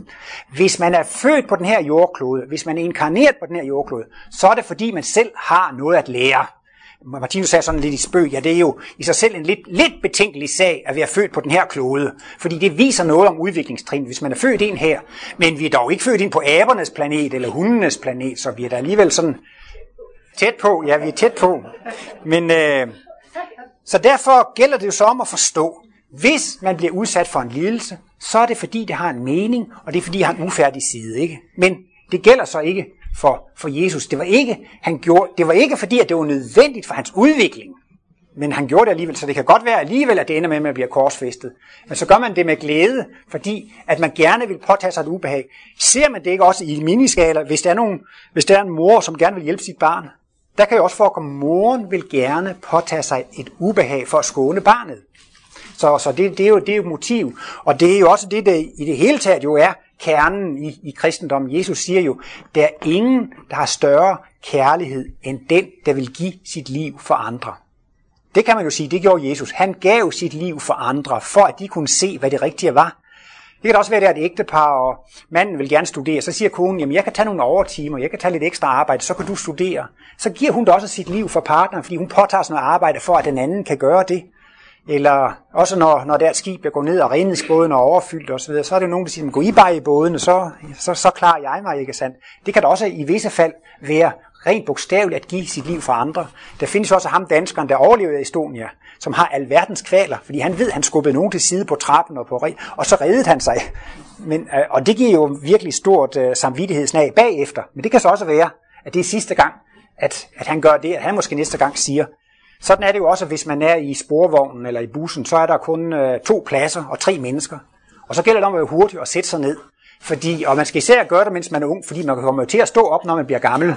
Hvis man er født på den her jordklode, hvis man er inkarneret på den her jordklode, så er det fordi, man selv selv har noget at lære. Martinus sagde sådan lidt i spøg, ja det er jo i sig selv en lidt, lidt betænkelig sag at være født på den her klode, fordi det viser noget om udviklingstrin, hvis man er født ind her, men vi er dog ikke født ind på abernes planet eller hundenes planet, så vi er da alligevel sådan tæt på, ja vi er tæt på, men øh, så derfor gælder det jo så om at forstå, hvis man bliver udsat for en lidelse, så er det fordi det har en mening, og det er fordi det har en ufærdig side, ikke? Men det gælder så ikke for, for Jesus. Det var, ikke, han gjorde, det var ikke fordi, at det var nødvendigt for hans udvikling, men han gjorde det alligevel, så det kan godt være alligevel, at det ender med, at man bliver korsfæstet. Men så gør man det med glæde, fordi at man gerne vil påtage sig et ubehag. Ser man det ikke også i miniskaler, hvis der er, nogen, hvis der er en mor, som gerne vil hjælpe sit barn? Der kan jo også forekomme, at moren vil gerne påtage sig et ubehag for at skåne barnet. Så, så det, det, er jo, det er jo motiv. Og det er jo også det, der i det hele taget jo er kernen i, i kristendommen. Jesus siger jo, der er ingen, der har større kærlighed end den, der vil give sit liv for andre. Det kan man jo sige, det gjorde Jesus. Han gav sit liv for andre, for at de kunne se, hvad det rigtige var. Det kan også være, at det er et ægtepar, og manden vil gerne studere. Så siger konen, jamen jeg kan tage nogle overtimer, jeg kan tage lidt ekstra arbejde, så kan du studere. Så giver hun da også sit liv for partneren, fordi hun påtager sig noget arbejde for, at den anden kan gøre det. Eller også når, når der er et skib, der går ned, og redningsbåden er overfyldt osv., så er det nogen, der siger, gå I bare i båden, og så, så, så klarer jeg mig, ikke sandt? Det kan da også i visse fald være rent bogstaveligt at give sit liv for andre. Der findes også ham danskeren, der overlevede i Estonia, som har alverdens kvaler, fordi han ved, at han skubbede nogen til side på trappen og på re- og så reddede han sig. Men, øh, og det giver jo virkelig stort uh, samvittighedsnag bagefter. Men det kan så også være, at det er sidste gang, at, at han gør det, at han måske næste gang siger, sådan er det jo også, hvis man er i sporvognen eller i bussen, så er der kun øh, to pladser og tre mennesker. Og så gælder det om at være hurtig og sætte sig ned. Fordi, og man skal især gøre det, mens man er ung, fordi man kommer til at stå op, når man bliver gammel.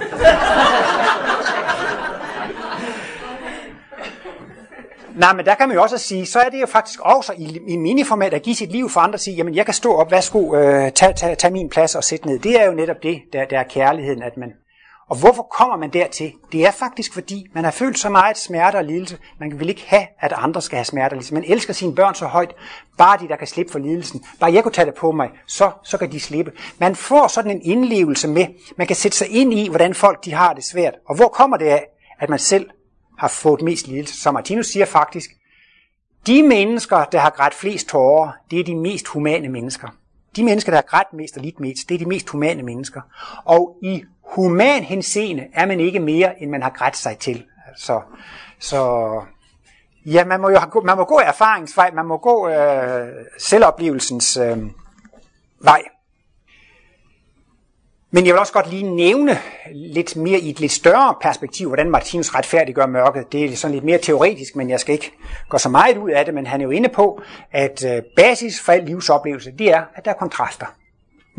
Nej, men der kan man jo også sige, så er det jo faktisk også i, i miniformat at give sit liv for andre og sige, jamen jeg kan stå op, værsgo, øh, tag, tag, tag min plads og sætte ned. Det er jo netop det, der, der er kærligheden, at man, og hvorfor kommer man dertil? Det er faktisk fordi, man har følt så meget smerte og lidelse. Man vil ikke have, at andre skal have smerte og lidelse. Man elsker sine børn så højt. Bare de, der kan slippe for lidelsen. Bare jeg kunne tage det på mig, så, så kan de slippe. Man får sådan en indlevelse med. Man kan sætte sig ind i, hvordan folk de har det svært. Og hvor kommer det af, at man selv har fået mest lidelse? Som Martinus siger faktisk, de mennesker, der har grædt flest tårer, det er de mest humane mennesker. De mennesker, der har grædt mest og lidt mest, det er de mest humane mennesker. Og i human henseende er man ikke mere, end man har grædt sig til. Så, så ja, man må jo man må gå erfaringsvej, man må gå øh, selvoplevelsens øh, vej. Men jeg vil også godt lige nævne lidt mere i et lidt større perspektiv, hvordan Martinus retfærdiggør mørket. Det er sådan lidt mere teoretisk, men jeg skal ikke gå så meget ud af det, men han er jo inde på, at øh, basis for al livsoplevelse, det er, at der er kontraster.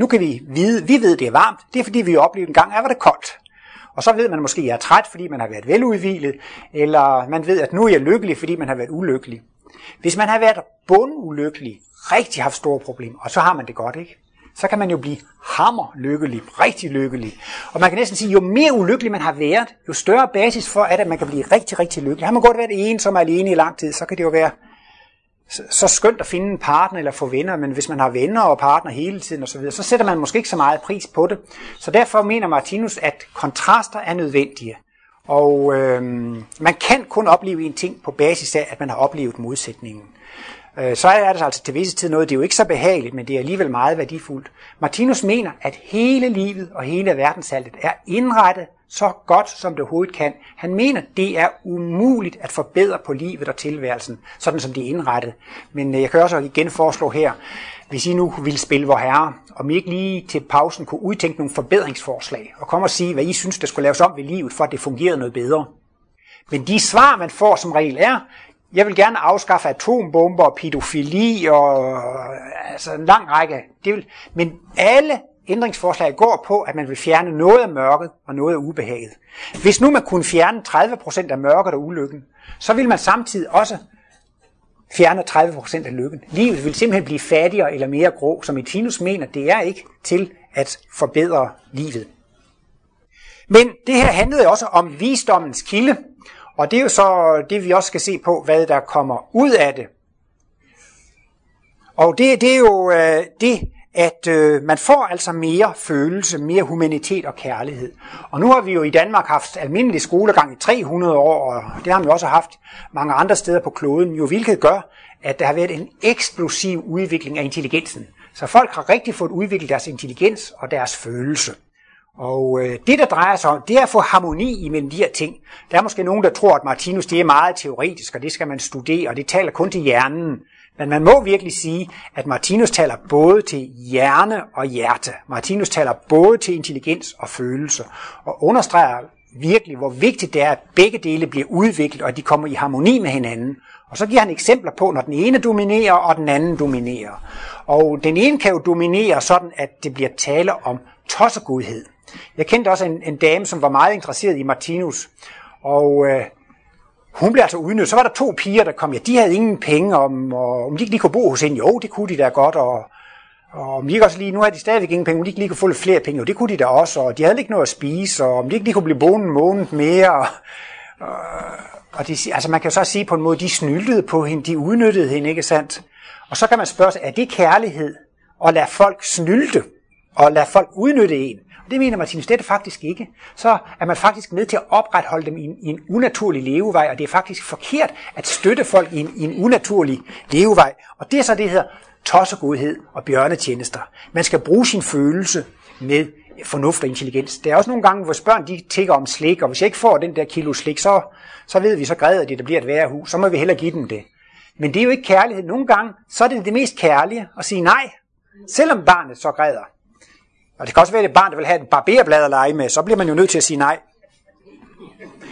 Nu kan vi vide, vi ved, det er varmt, det er fordi, vi oplevede en gang, at var det koldt. Og så ved man måske, at jeg er træt, fordi man har været veludvilet, eller man ved, at nu er jeg lykkelig, fordi man har været ulykkelig. Hvis man har været bundulykkelig, rigtig haft store problemer, og så har man det godt, ikke? så kan man jo blive hammer lykkelig, rigtig lykkelig. Og man kan næsten sige, jo mere ulykkelig man har været, jo større basis for, at man kan blive rigtig, rigtig lykkelig. Har man godt været en, som er alene i lang tid, så kan det jo være så skønt at finde en partner eller få venner, men hvis man har venner og partner hele tiden osv., så sætter man måske ikke så meget pris på det. Så derfor mener Martinus, at kontraster er nødvendige. Og øh, man kan kun opleve en ting på basis af, at man har oplevet modsætningen. Øh, så er det altså til visse tid noget, det er jo ikke så behageligt, men det er alligevel meget værdifuldt. Martinus mener, at hele livet og hele verdenshaltet er indrettet så godt, som det overhovedet kan. Han mener, det er umuligt at forbedre på livet og tilværelsen, sådan som det er indrettet. Men øh, jeg kan også igen foreslå her, hvis I nu ville spille vor herre, om I ikke lige til pausen kunne udtænke nogle forbedringsforslag, og komme og sige, hvad I synes, der skulle laves om ved livet, for at det fungerede noget bedre. Men de svar, man får som regel er, jeg vil gerne afskaffe atombomber og pædofili og øh, altså en lang række. Det vil, men alle ændringsforslag går på, at man vil fjerne noget af mørket og noget af ubehaget. Hvis nu man kunne fjerne 30% af mørket og ulykken, så vil man samtidig også fjerne 30% af lykken. Livet vil simpelthen blive fattigere eller mere grå, som Etinus mener, det er ikke til at forbedre livet. Men det her handlede også om visdommens kilde, og det er jo så det, vi også skal se på, hvad der kommer ud af det. Og det, det er jo øh, det, at øh, man får altså mere følelse, mere humanitet og kærlighed. Og nu har vi jo i Danmark haft almindelig skolegang i 300 år, og det har vi også haft mange andre steder på kloden, jo hvilket gør, at der har været en eksplosiv udvikling af intelligensen. Så folk har rigtig fået udviklet deres intelligens og deres følelse. Og øh, det, der drejer sig om, det er at få harmoni imellem de her ting. Der er måske nogen, der tror, at Martinus det er meget teoretisk, og det skal man studere, og det taler kun til hjernen. Men man må virkelig sige, at Martinus taler både til hjerne og hjerte. Martinus taler både til intelligens og følelse, og understreger virkelig, hvor vigtigt det er, at begge dele bliver udviklet, og at de kommer i harmoni med hinanden. Og så giver han eksempler på, når den ene dominerer, og den anden dominerer. Og den ene kan jo dominere sådan, at det bliver tale om tossegudhed. Jeg kendte også en, en dame, som var meget interesseret i Martinus, og øh, hun blev altså udnyttet. Så var der to piger, der kom. Ja, de havde ingen penge, om, og om de ikke lige kunne bo hos hende. Jo, det kunne de da godt, og, og om de ikke også lige, nu har de stadigvæk ingen penge, om de ikke lige kunne få lidt flere penge. Jo, det kunne de da også, og de havde ikke noget at spise, og om de ikke lige kunne blive boende en måned mere. Og, og, og de, altså man kan så sige på en måde, de snyltede på hende, de udnyttede hende, ikke sandt? Og så kan man spørge sig, er det kærlighed at lade folk snylte, og lade folk udnytte en? Det mener Martinus, det er det faktisk ikke. Så er man faktisk med til at opretholde dem i en, i en unaturlig levevej, og det er faktisk forkert at støtte folk i en, i en unaturlig levevej. Og det er så det, der hedder tossegodhed og bjørnetjenester. Man skal bruge sin følelse med fornuft og intelligens. Der er også nogle gange, hvor børn de tigger om slik, og hvis jeg ikke får den der kilo slik, så, så ved vi, så græder de, der bliver et værre hus. Så må vi hellere give dem det. Men det er jo ikke kærlighed. Nogle gange, så er det det mest kærlige at sige nej, selvom barnet så græder. Og det kan også være, at det barn, der vil have et barberblad at lege med, så bliver man jo nødt til at sige nej.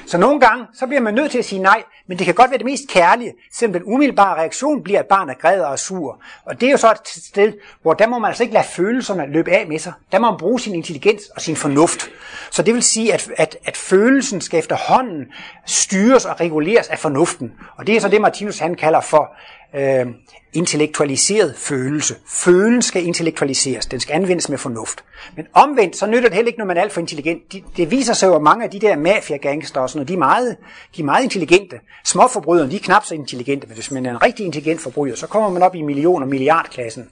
Så nogle gange, så bliver man nødt til at sige nej, men det kan godt være det mest kærlige, selvom den umiddelbare reaktion bliver, at barnet græder og sur. Og det er jo så et sted, hvor der må man altså ikke lade følelserne løbe af med sig. Der må man bruge sin intelligens og sin fornuft. Så det vil sige, at, at, at følelsen skal efterhånden styres og reguleres af fornuften. Og det er så det, Martinus han kalder for øh, intellektualiseret følelse. Følelsen skal intellektualiseres, den skal anvendes med fornuft. Men omvendt, så nytter det heller ikke, når man er alt for intelligent. De, det viser sig jo, at mange af de der mafia-gangster og sådan noget, de er meget, de er meget intelligente. Småforbrydere, de er knap så intelligente, men hvis man er en rigtig intelligent forbryder, så kommer man op i million- og milliardklassen.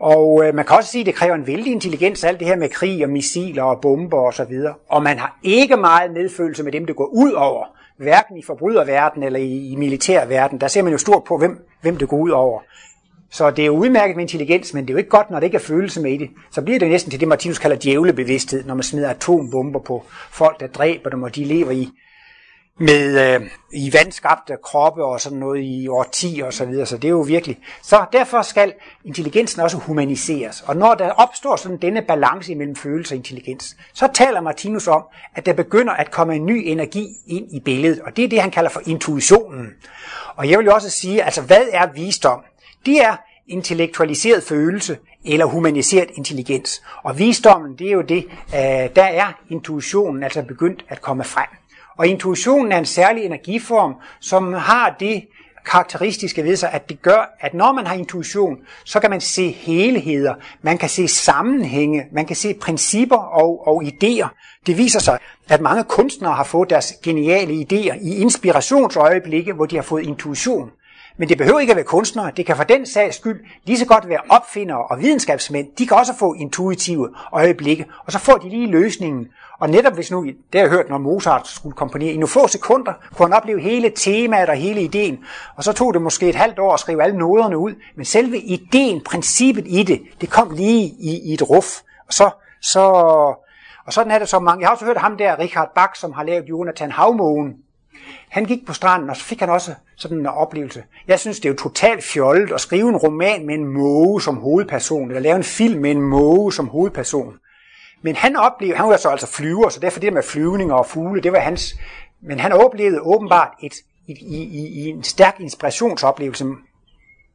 Og øh, man kan også sige, at det kræver en vældig intelligens, alt det her med krig og missiler og bomber osv. Og, så videre. og man har ikke meget medfølelse med dem, det går ud over hverken i forbryderverden eller i, i militærverden, der ser man jo stort på, hvem, hvem det går ud over. Så det er jo udmærket med intelligens, men det er jo ikke godt, når det ikke er følelse med i det. Så bliver det næsten til det, Martinus kalder djævlebevidsthed, når man smider atombomber på folk, der dræber dem, og de lever i med øh, i vandskabte kroppe og sådan noget i årti og så videre, så det er jo virkelig. Så derfor skal intelligensen også humaniseres. Og når der opstår sådan denne balance mellem følelse og intelligens, så taler Martinus om, at der begynder at komme en ny energi ind i billedet, og det er det, han kalder for intuitionen. Og jeg vil jo også sige, altså hvad er visdom? Det er intellektualiseret følelse, eller humaniseret intelligens. Og visdommen, det er jo det, øh, der er intuitionen altså begyndt at komme frem. Og intuitionen er en særlig energiform, som har det karakteristiske ved sig, at det gør, at når man har intuition, så kan man se helheder, man kan se sammenhænge, man kan se principper og, og idéer. Det viser sig, at mange kunstnere har fået deres geniale idéer i inspirationsøjeblikke, hvor de har fået intuition. Men det behøver ikke at være kunstnere. Det kan for den sags skyld lige så godt være opfindere og videnskabsmænd. De kan også få intuitive øjeblikke, og så får de lige løsningen. Og netop hvis nu, det har jeg hørt, når Mozart skulle komponere, i nogle få sekunder kunne han opleve hele temaet og hele ideen. Og så tog det måske et halvt år at skrive alle noderne ud. Men selve ideen, princippet i det, det kom lige i, i et ruf. Og så, så, og sådan er det så mange. Jeg har også hørt ham der, Richard Bach, som har lavet Jonathan Havmågen. Han gik på stranden, og så fik han også sådan en oplevelse. Jeg synes, det er jo totalt fjollet at skrive en roman med en måge som hovedperson, eller lave en film med en måge som hovedperson. Men han oplevede, han var så altså flyver, så derfor det med flyvninger og fugle, det var hans, men han oplevede åbenbart et, et, i, i, i en stærk inspirationsoplevelse,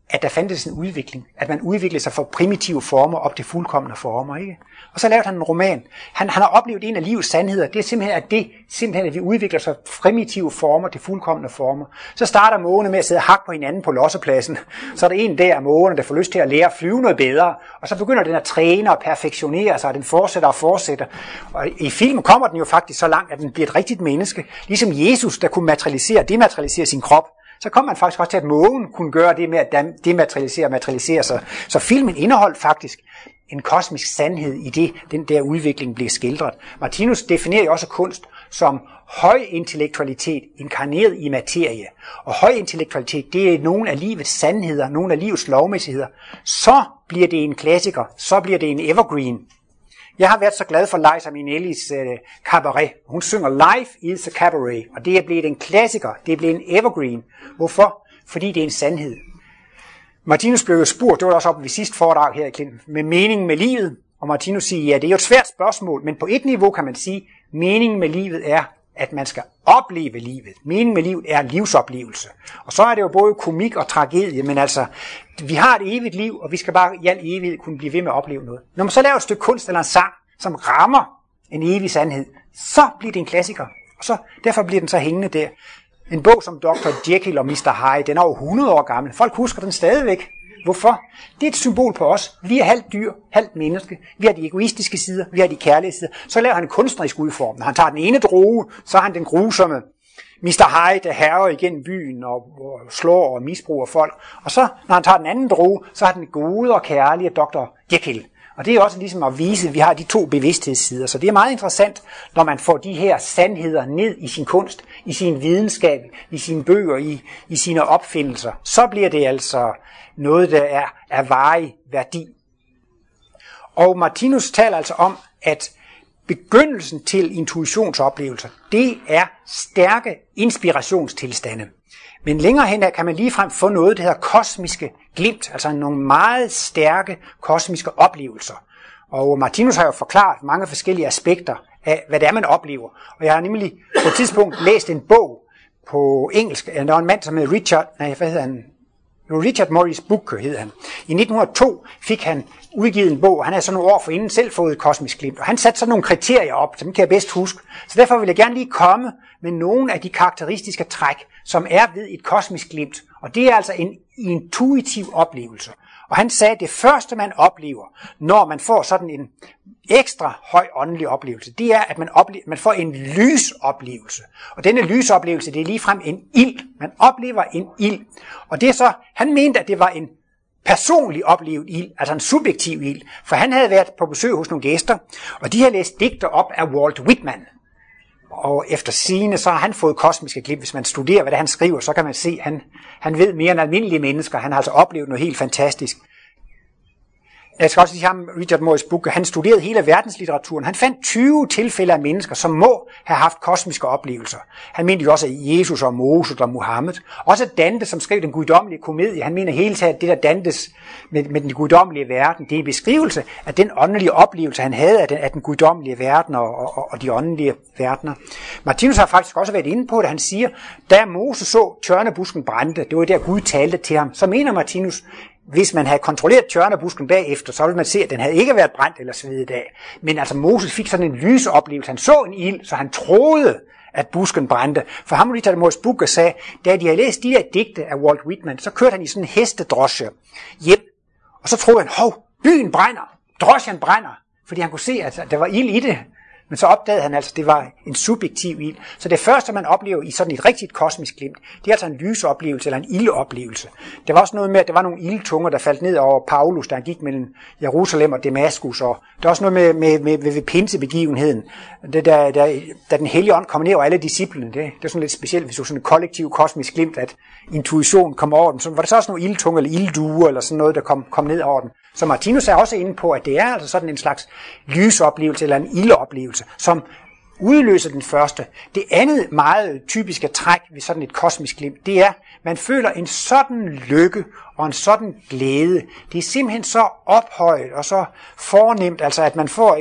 at der fandtes en udvikling. At man udviklede sig fra primitive former op til fuldkommende former. Ikke? Og så lavede han en roman. Han, han har oplevet en af livets sandheder. Det er simpelthen, at det simpelthen, at vi udvikler sig fra primitive former til fuldkommende former. Så starter mågene med at sidde og hakke på hinanden på lossepladsen. Så er der en der af mågene, der får lyst til at lære at flyve noget bedre. Og så begynder den at træne og perfektionere sig, og den fortsætter og fortsætter. Og i filmen kommer den jo faktisk så langt, at den bliver et rigtigt menneske. Ligesom Jesus, der kunne materialisere og dematerialisere sin krop så kom man faktisk også til, at mågen kunne gøre det med at dematerialisere og materialisere sig. Så filmen indeholdt faktisk en kosmisk sandhed i det, den der udvikling blev skildret. Martinus definerer jo også kunst som høj intellektualitet inkarneret i materie. Og høj intellektualitet, det er nogle af livets sandheder, nogle af livets lovmæssigheder. Så bliver det en klassiker, så bliver det en evergreen. Jeg har været så glad for Liza Minnellis uh, øh, cabaret. Hun synger Life is a Cabaret, og det er blevet en klassiker, det er blevet en evergreen. Hvorfor? Fordi det er en sandhed. Martinus blev jo spurgt, det var også op ved sidste foredrag her i Clinton, med meningen med livet. Og Martinus siger, ja, det er jo et svært spørgsmål, men på et niveau kan man sige, meningen med livet er, at man skal opleve livet. Meningen med livet er livsoplevelse. Og så er det jo både komik og tragedie, men altså, vi har et evigt liv, og vi skal bare i al evighed kunne blive ved med at opleve noget. Når man så laver et stykke kunst eller en sang, som rammer en evig sandhed, så bliver det en klassiker. Og så, derfor bliver den så hængende der. En bog som Dr. Jekyll og Mr. Hyde, den er over 100 år gammel. Folk husker den stadigvæk. Hvorfor? Det er et symbol på os. Vi er halvt dyr, halvt menneske. Vi har de egoistiske sider, vi har de kærlige sider. Så laver han en kunstnerisk udform. Når han tager den ene droge, så har han den grusomme Mr. Hyde, der herrer igen byen og, og slår og misbruger folk. Og så, når han tager den anden droge, så har den gode og kærlige Dr. Jekyll. Og det er også ligesom at vise, at vi har de to bevidsthedssider. Så det er meget interessant, når man får de her sandheder ned i sin kunst, i sin videnskab, i sine bøger, i, i sine opfindelser. Så bliver det altså noget, der er af varig værdi. Og Martinus taler altså om, at begyndelsen til intuitionsoplevelser, det er stærke inspirationstilstande. Men længere hen kan man ligefrem få noget, der hedder kosmiske glimt, altså nogle meget stærke kosmiske oplevelser. Og Martinus har jo forklaret mange forskellige aspekter af, hvad det er, man oplever. Og jeg har nemlig på et tidspunkt læst en bog på engelsk. Der var en mand, som hed Richard, nej, hvad hedder han? Richard Morris Booker hed han. I 1902 fik han udgivet en bog, han havde så nogle år inden selv fået kosmisk glimt, og han satte sådan nogle kriterier op, som kan jeg bedst huske. Så derfor vil jeg gerne lige komme med nogle af de karakteristiske træk, som er ved et kosmisk glimt. Og det er altså en intuitiv oplevelse. Og han sagde, at det første, man oplever, når man får sådan en ekstra høj åndelig oplevelse, det er, at man, oplever, man får en lysoplevelse. Og denne lysoplevelse, det er ligefrem en ild. Man oplever en ild. Og det er så, han mente, at det var en personlig oplevet ild, altså en subjektiv ild. For han havde været på besøg hos nogle gæster, og de havde læst digter op af Walt Whitman. Og efter sine så har han fået kosmiske klip. Hvis man studerer, hvad det han skriver, så kan man se, at han, han ved mere end almindelige mennesker. Han har altså oplevet noget helt fantastisk. Jeg skal også sige ham, Richard Morris Booker, han studerede hele verdenslitteraturen. Han fandt 20 tilfælde af mennesker, som må have haft kosmiske oplevelser. Han mente jo også, at Jesus og Moses og Muhammed. Også Dante, som skrev den guddommelige komedie, han mener hele taget, at det der Dantes med, med den guddommelige verden, det er en beskrivelse af den åndelige oplevelse, han havde af den, af den guddommelige verden og, og, og de åndelige verdener. Martinus har faktisk også været inde på det. Han siger, da Moses så tørnebusken brændte, det var der Gud talte til ham, så mener Martinus, hvis man havde kontrolleret tjørnebusken bagefter, så ville man se, at den havde ikke været brændt eller svedet af. Men altså Moses fik sådan en lyseoplevelse. Han så en ild, så han troede, at busken brændte. For ham lige Moses Booker sagde, da de havde læst de der digte af Walt Whitman, så kørte han i sådan en hestedrosje hjem. Og så troede han, hov, byen brænder, drosjen brænder. Fordi han kunne se, at der var ild i det. Men så opdagede han altså, at det var en subjektiv ild. Så det første, man oplever i sådan et rigtigt kosmisk glimt, det er altså en lysoplevelse eller en ildoplevelse. Der var også noget med, at der var nogle ildtunger, der faldt ned over Paulus, der han gik mellem Jerusalem og Damaskus. Og der er også noget med, med, med, med, med pinsebegivenheden, det der, der, da den hellige ånd kom ned over alle disciplene. Det, det er sådan lidt specielt, hvis du sådan en kollektiv kosmisk glimt, at intuition kom over dem. Så var der så også nogle ildtunger eller ildduer eller sådan noget, der kom, kom ned over dem. Så Martinus er også inde på, at det er altså sådan en slags lysoplevelse eller en ildoplevelse, som udløser den første. Det andet meget typiske træk ved sådan et kosmisk glimt, det er, man føler en sådan lykke og en sådan glæde. Det er simpelthen så ophøjet og så fornemt, altså at man får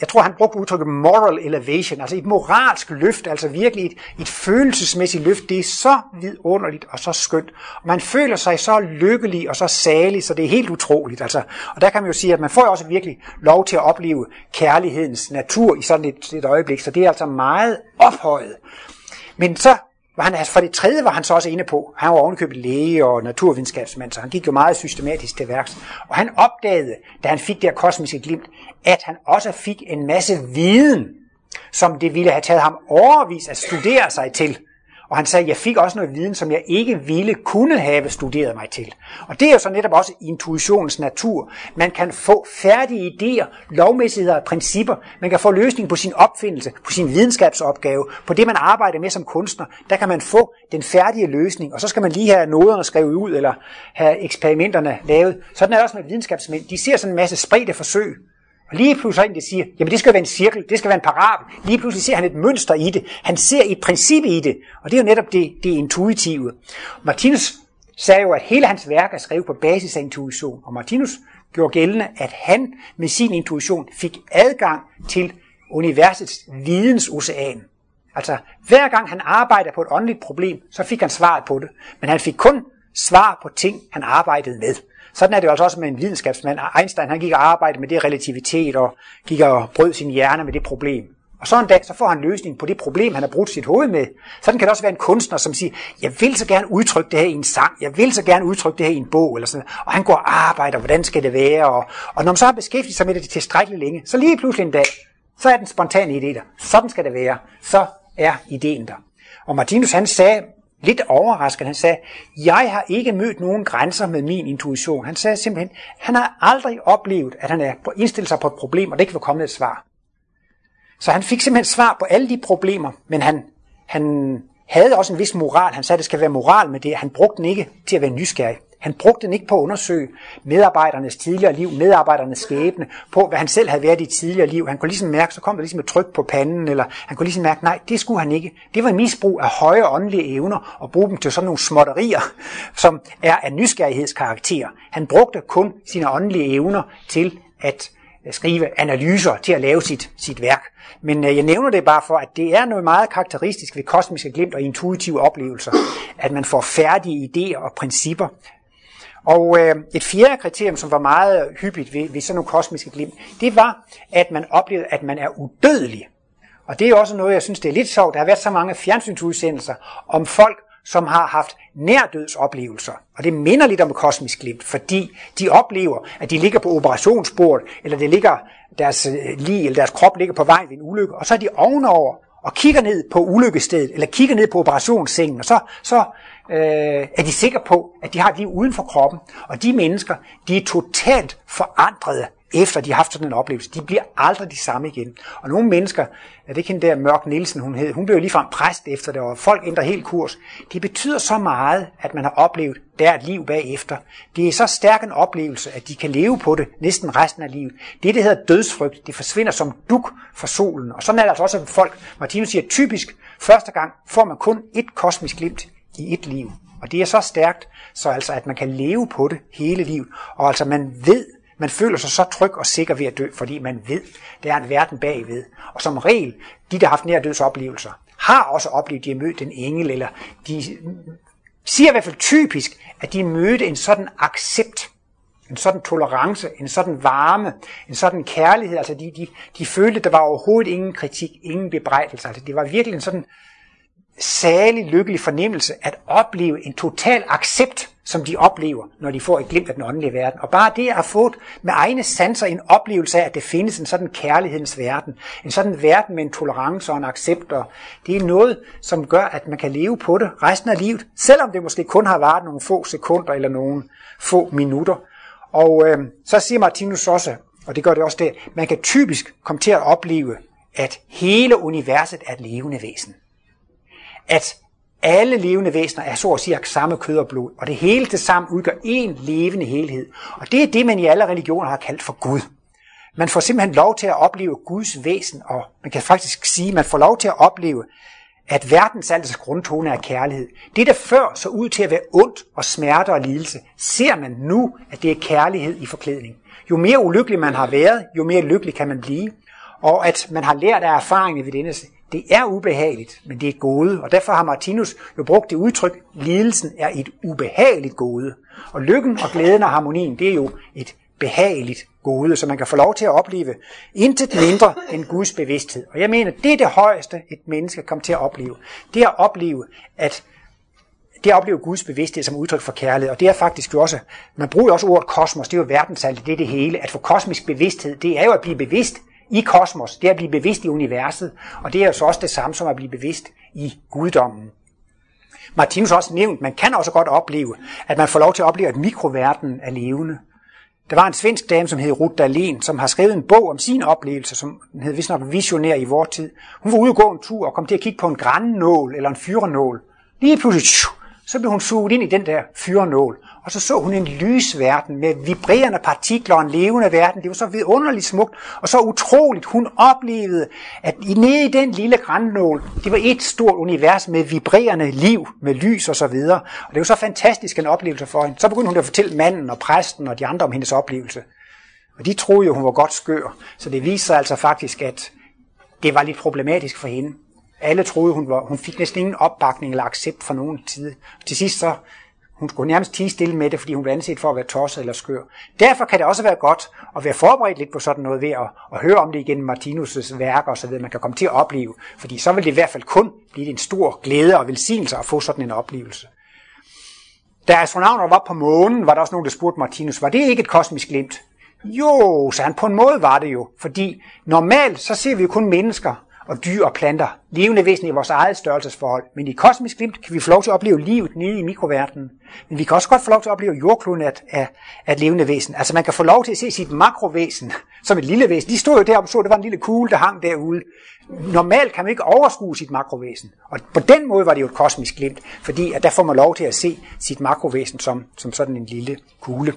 jeg tror han brugte udtrykket moral elevation, altså et moralsk løft, altså virkelig et, et følelsesmæssigt løft. Det er så vidunderligt og så skønt. Og man føler sig så lykkelig og så salig, så det er helt utroligt. Altså. Og der kan man jo sige, at man får jo også virkelig lov til at opleve kærlighedens natur i sådan et, et øjeblik, så det er altså meget ophøjet. Men så var han, altså for det tredje var han så også inde på, han var ovenkøbet læge og naturvidenskabsmand, så han gik jo meget systematisk til værks. Og han opdagede, da han fik det her kosmiske glimt, at han også fik en masse viden, som det ville have taget ham overvis at studere sig til. Og han sagde, jeg fik også noget viden, som jeg ikke ville kunne have studeret mig til. Og det er jo så netop også intuitionens natur. Man kan få færdige idéer, lovmæssigheder og principper. Man kan få løsning på sin opfindelse, på sin videnskabsopgave, på det man arbejder med som kunstner. Der kan man få den færdige løsning, og så skal man lige have noderne skrevet ud, eller have eksperimenterne lavet. Sådan er det også med videnskabsmænd. De ser sådan en masse spredte forsøg, og lige pludselig en, det siger, jamen det skal være en cirkel, det skal være en parabel. Lige pludselig ser han et mønster i det. Han ser et princip i det. Og det er jo netop det, det intuitive. Martinus sagde jo, at hele hans værk er skrevet på basis af intuition. Og Martinus gjorde gældende, at han med sin intuition fik adgang til universets vidensocean. Altså, hver gang han arbejdede på et åndeligt problem, så fik han svaret på det. Men han fik kun svar på ting, han arbejdede med. Sådan er det jo altså også med en videnskabsmand. Einstein han gik og arbejdede med det relativitet og gik og brød sin hjerne med det problem. Og så en dag, så får han løsning på det problem, han har brudt sit hoved med. Sådan kan det også være en kunstner, som siger, jeg vil så gerne udtrykke det her i en sang, jeg vil så gerne udtrykke det her i en bog, eller sådan Og han går og arbejder, hvordan skal det være, og, og når man så har beskæftiget sig med det tilstrækkeligt længe, så lige pludselig en dag, så er den spontane idé der. Sådan skal det være. Så er ideen der. Og Martinus han sagde lidt overrasket. Han sagde, jeg har ikke mødt nogen grænser med min intuition. Han sagde simpelthen, han har aldrig oplevet, at han er indstillet sig på et problem, og det ikke vil komme et svar. Så han fik simpelthen svar på alle de problemer, men han, han havde også en vis moral. Han sagde, at det skal være moral med det. Han brugte den ikke til at være nysgerrig. Han brugte den ikke på at undersøge medarbejdernes tidligere liv, medarbejdernes skæbne, på hvad han selv havde været i tidligere liv. Han kunne ligesom mærke, så kom der ligesom et tryk på panden, eller han kunne ligesom mærke, nej, det skulle han ikke. Det var misbrug af høje åndelige evner, og bruge dem til sådan nogle småtterier, som er af nysgerrighedskarakter. Han brugte kun sine åndelige evner til at øh, skrive analyser, til at lave sit, sit værk. Men øh, jeg nævner det bare for, at det er noget meget karakteristisk ved kosmiske glimt og intuitive oplevelser, at man får færdige idéer og principper, og øh, et fjerde kriterium, som var meget hyppigt ved, ved sådan nogle kosmiske glimt, det var, at man oplevede, at man er udødelig. Og det er også noget, jeg synes, det er lidt sjovt. Der har været så mange fjernsynsudsendelser om folk, som har haft nærdødsoplevelser. Og det minder lidt om et kosmisk glimt, fordi de oplever, at de ligger på operationsbordet, eller det ligger deres øh, lig, eller deres krop ligger på vej ved en ulykke, og så er de ovenover og kigger ned på ulykkestedet, eller kigger ned på operationssengen, og så, så øh, er de sikre på, at de har et liv uden for kroppen. Og de mennesker, de er totalt forandrede efter de har haft sådan en oplevelse. De bliver aldrig de samme igen. Og nogle mennesker, er det ikke hende der Mørk Nielsen, hun hed, hun blev ligefrem præst efter det, og folk ændrer helt kurs. Det betyder så meget, at man har oplevet der et liv bagefter. Det er så stærk en oplevelse, at de kan leve på det næsten resten af livet. Det, det hedder dødsfrygt, det forsvinder som duk for solen. Og sådan er det altså også folk. Martinus siger, typisk første gang får man kun et kosmisk glimt i et liv. Og det er så stærkt, så altså, at man kan leve på det hele livet. Og altså man ved, man føler sig så tryg og sikker ved at dø, fordi man ved, der er en verden bagved. Og som regel, de der har haft nær dødsoplevelser, har også oplevet, at de har mødt en engel, eller de siger i hvert fald typisk, at de mødte en sådan accept, en sådan tolerance, en sådan varme, en sådan kærlighed. Altså de, de, de følte, at der var overhovedet ingen kritik, ingen bebrejdelse. Altså det var virkelig en sådan særlig lykkelig fornemmelse at opleve en total accept, som de oplever, når de får et glimt af den åndelige verden. Og bare det at få med egne sanser en oplevelse af, at det findes en sådan kærlighedens verden, en sådan verden med en tolerance og en accept, og det er noget, som gør, at man kan leve på det resten af livet, selvom det måske kun har varet nogle få sekunder eller nogle få minutter. Og øh, så siger Martinus også, og det gør det også det, man kan typisk komme til at opleve, at hele universet er et levende væsen at alle levende væsener er så at sige samme kød og blod, og det hele til sammen udgør en levende helhed. Og det er det, man i alle religioner har kaldt for Gud. Man får simpelthen lov til at opleve Guds væsen, og man kan faktisk sige, at man får lov til at opleve, at verdens altes grundtone er kærlighed. Det, der før så ud til at være ondt og smerte og lidelse, ser man nu, at det er kærlighed i forklædning. Jo mere ulykkelig man har været, jo mere lykkelig kan man blive. Og at man har lært af erfaringen ved denne det er ubehageligt, men det er et gode, og derfor har Martinus jo brugt det udtryk, lidelsen er et ubehageligt gode. Og lykken og glæden og harmonien, det er jo et behageligt gode, så man kan få lov til at opleve intet mindre end Guds bevidsthed. Og jeg mener, det er det højeste, et menneske kommer til at opleve. Det er at opleve, at det at opleve Guds bevidsthed som udtryk for kærlighed, og det er faktisk jo også, man bruger også ordet kosmos, det er jo verdensaltet, det er det hele. At få kosmisk bevidsthed, det er jo at blive bevidst i kosmos, det er at blive bevidst i universet, og det er jo så også det samme som at blive bevidst i guddommen. Martinus har også nævnt, man kan også godt opleve, at man får lov til at opleve, at mikroverden er levende. Der var en svensk dame, som hed Ruth Dahlén, som har skrevet en bog om sin oplevelse, som den hed vist nok Visionær i vor tid. Hun var ude og gå en tur og kom til at kigge på en grannål eller en fyrenål. Lige pludselig, så blev hun suget ind i den der fyrenål, og så så hun en lysverden med vibrerende partikler og en levende verden. Det var så vidunderligt smukt, og så utroligt. Hun oplevede, at nede i den lille grænnål, det var et stort univers med vibrerende liv, med lys og så videre. Og det var så fantastisk en oplevelse for hende. Så begyndte hun at fortælle manden og præsten og de andre om hendes oplevelse. Og de troede jo, hun var godt skør. Så det viste sig altså faktisk, at det var lidt problematisk for hende. Alle troede, hun, var, hun fik næsten ingen opbakning eller accept fra nogen tid. Til sidst så hun skulle nærmest tige stille med det, fordi hun blev anset for at være tosset eller skør. Derfor kan det også være godt at være forberedt lidt på sådan noget ved at, at høre om det igen Martinus' værker osv., man kan komme til at opleve. Fordi så vil det i hvert fald kun blive en stor glæde og velsignelse at få sådan en oplevelse. Da astronauter var på månen, var der også nogen, der spurgte Martinus, var det ikke et kosmisk glimt? Jo, så han på en måde var det jo, fordi normalt så ser vi jo kun mennesker, og dyr og planter, levende væsen i vores eget størrelsesforhold. Men i kosmisk glimt kan vi få lov til at opleve livet nede i mikroverdenen. Men vi kan også godt få lov til at opleve jordkloden af, af, af et levende væsen. Altså man kan få lov til at se sit makrovæsen som et lille væsen. De stod jo deroppe og så, det var en lille kugle, der hang derude. Normalt kan man ikke overskue sit makrovæsen. Og på den måde var det jo et kosmisk glimt, fordi at der får man lov til at se sit makrovæsen som, som sådan en lille kugle.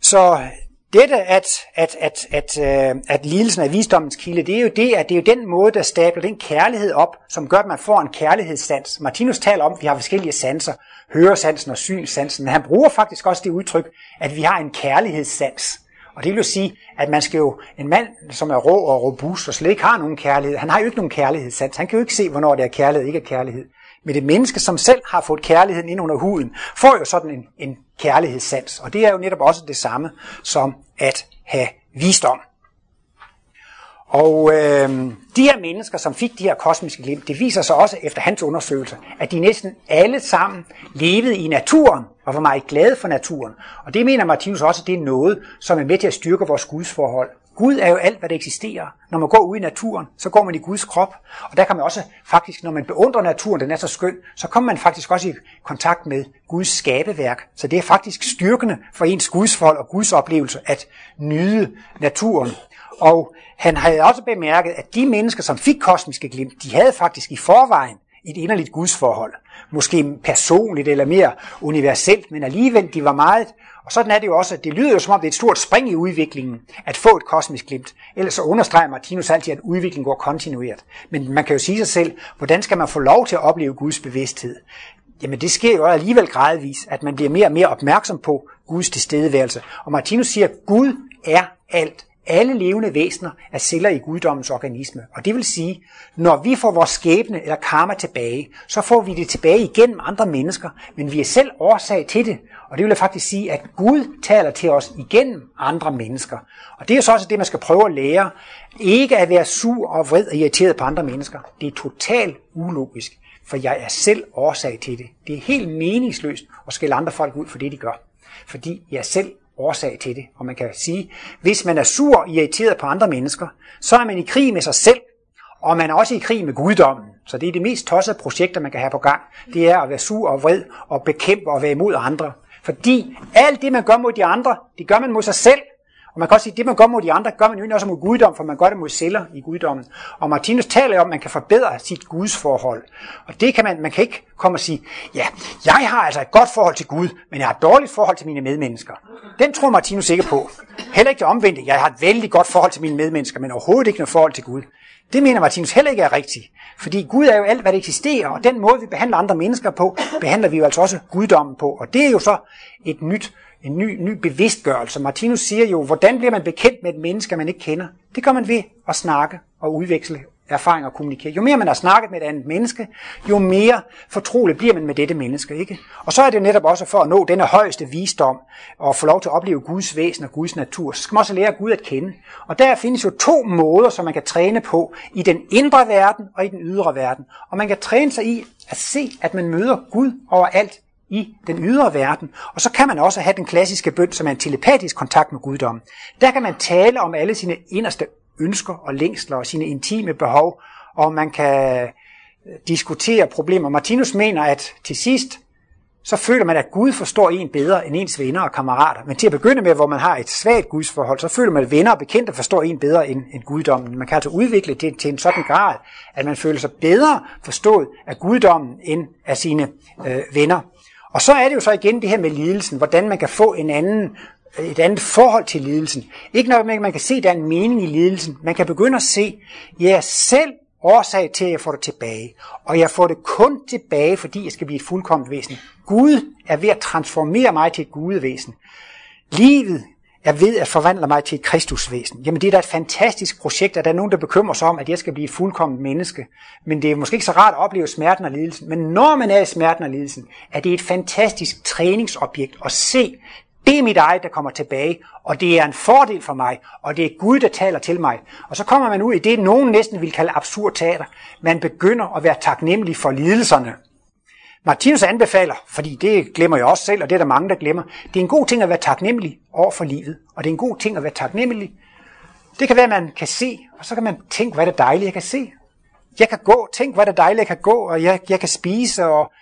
Så dette, at, at, at, at, at, øh, at lidelsen af visdommens kilde, det er jo det, at det er jo den måde, der stabler den kærlighed op, som gør, at man får en kærlighedssans. Martinus taler om, at vi har forskellige sanser, høresansen og synssansen, men han bruger faktisk også det udtryk, at vi har en kærlighedssans. Og det vil jo sige, at man skal jo, en mand, som er rå og robust og slet ikke har nogen kærlighed, han har jo ikke nogen kærlighedssans. Han kan jo ikke se, hvornår det er kærlighed, ikke er kærlighed. Men det menneske, som selv har fået kærligheden ind under huden, får jo sådan en, en kærlighedssans. Og det er jo netop også det samme som at have visdom. Og øh, de her mennesker, som fik de her kosmiske glimt, det viser sig også efter hans undersøgelse, at de næsten alle sammen levede i naturen og var meget glade for naturen. Og det mener Martinus også, at det er noget, som er med til at styrke vores gudsforhold. Gud er jo alt, hvad der eksisterer. Når man går ud i naturen, så går man i Guds krop. Og der kan man også faktisk, når man beundrer naturen, den er så skøn, så kommer man faktisk også i kontakt med Guds skabeværk. Så det er faktisk styrkende for ens gudsforhold og Guds oplevelse at nyde naturen. Og han havde også bemærket, at de mennesker, som fik kosmiske glimt, de havde faktisk i forvejen et inderligt gudsforhold. Måske personligt eller mere universelt, men alligevel de var meget og sådan er det jo også, at det lyder jo som om det er et stort spring i udviklingen at få et kosmisk glimt. Ellers så understreger Martinus altid, at udviklingen går kontinuert. Men man kan jo sige sig selv, hvordan skal man få lov til at opleve Guds bevidsthed? Jamen det sker jo alligevel gradvis, at man bliver mere og mere opmærksom på Guds tilstedeværelse. Og Martinus siger, at Gud er alt alle levende væsener er celler i guddommens organisme. Og det vil sige, når vi får vores skæbne eller karma tilbage, så får vi det tilbage igennem andre mennesker, men vi er selv årsag til det. Og det vil jeg faktisk sige, at Gud taler til os igennem andre mennesker. Og det er så også det, man skal prøve at lære. Ikke at være sur og vred og irriteret på andre mennesker. Det er totalt ulogisk, for jeg er selv årsag til det. Det er helt meningsløst at skælde andre folk ud for det, de gør. Fordi jeg er selv årsag til det. Og man kan sige, hvis man er sur og irriteret på andre mennesker, så er man i krig med sig selv, og man er også i krig med guddommen. Så det er det mest tossede projekter, man kan have på gang. Det er at være sur og vred og bekæmpe og være imod andre. Fordi alt det, man gør mod de andre, det gør man mod sig selv. Og man kan også sige, at det man gør mod de andre, gør man jo også mod guddom, for man gør det mod celler i guddommen. Og Martinus taler om, at man kan forbedre sit gudsforhold. Og det kan man, man kan ikke komme og sige, ja, jeg har altså et godt forhold til Gud, men jeg har et dårligt forhold til mine medmennesker. Den tror Martinus ikke på. Heller ikke det omvendte, jeg har et vældig godt forhold til mine medmennesker, men overhovedet ikke noget forhold til Gud. Det mener Martinus heller ikke er rigtigt. Fordi Gud er jo alt, hvad der eksisterer, og den måde, vi behandler andre mennesker på, behandler vi jo altså også guddommen på. Og det er jo så et nyt en ny, ny bevidstgørelse. Martinus siger jo, hvordan bliver man bekendt med et menneske, man ikke kender? Det gør man ved at snakke og udveksle erfaring at kommunikere. Jo mere man har snakket med et andet menneske, jo mere fortrolig bliver man med dette menneske. ikke? Og så er det netop også for at nå denne højeste visdom og få lov til at opleve Guds væsen og Guds natur. Så skal man også lære Gud at kende. Og der findes jo to måder, som man kan træne på i den indre verden og i den ydre verden. Og man kan træne sig i at se, at man møder Gud overalt i den ydre verden. Og så kan man også have den klassiske bøn, som er en telepatisk kontakt med guddommen. Der kan man tale om alle sine inderste ønsker og længsler og sine intime behov, og man kan øh, diskutere problemer. Martinus mener, at til sidst, så føler man, at Gud forstår en bedre end ens venner og kammerater. Men til at begynde med, hvor man har et svagt gudsforhold, så føler man, at venner og bekendte forstår en bedre end, end guddommen. Man kan altså udvikle det til en sådan grad, at man føler sig bedre forstået af guddommen end af sine øh, venner. Og så er det jo så igen det her med lidelsen, hvordan man kan få en anden, et andet forhold til lidelsen. Ikke nok med, at man kan se, at der er en mening i lidelsen. Man kan begynde at se, at jeg er selv årsag til, at jeg får det tilbage. Og jeg får det kun tilbage, fordi jeg skal blive et fuldkomment væsen. Gud er ved at transformere mig til et gudevæsen. Livet er ved at forvandle mig til et kristusvæsen. Jamen det er da et fantastisk projekt, at der er nogen, der bekymrer sig om, at jeg skal blive et fuldkommet menneske. Men det er måske ikke så rart at opleve smerten og lidelsen. Men når man er i smerten og lidelsen, er det et fantastisk træningsobjekt at se, det er mit eget, der kommer tilbage, og det er en fordel for mig, og det er Gud, der taler til mig. Og så kommer man ud i det, nogen næsten vil kalde absurd teater. Man begynder at være taknemmelig for lidelserne. Martinus anbefaler, fordi det glemmer jeg også selv, og det er der mange, der glemmer, det er en god ting at være taknemmelig over for livet, og det er en god ting at være taknemmelig. Det kan være, at man kan se, og så kan man tænke, hvad er det dejligt, jeg kan se. Jeg kan gå, tænk, hvad er det dejligt, jeg kan gå, og jeg, jeg kan spise, og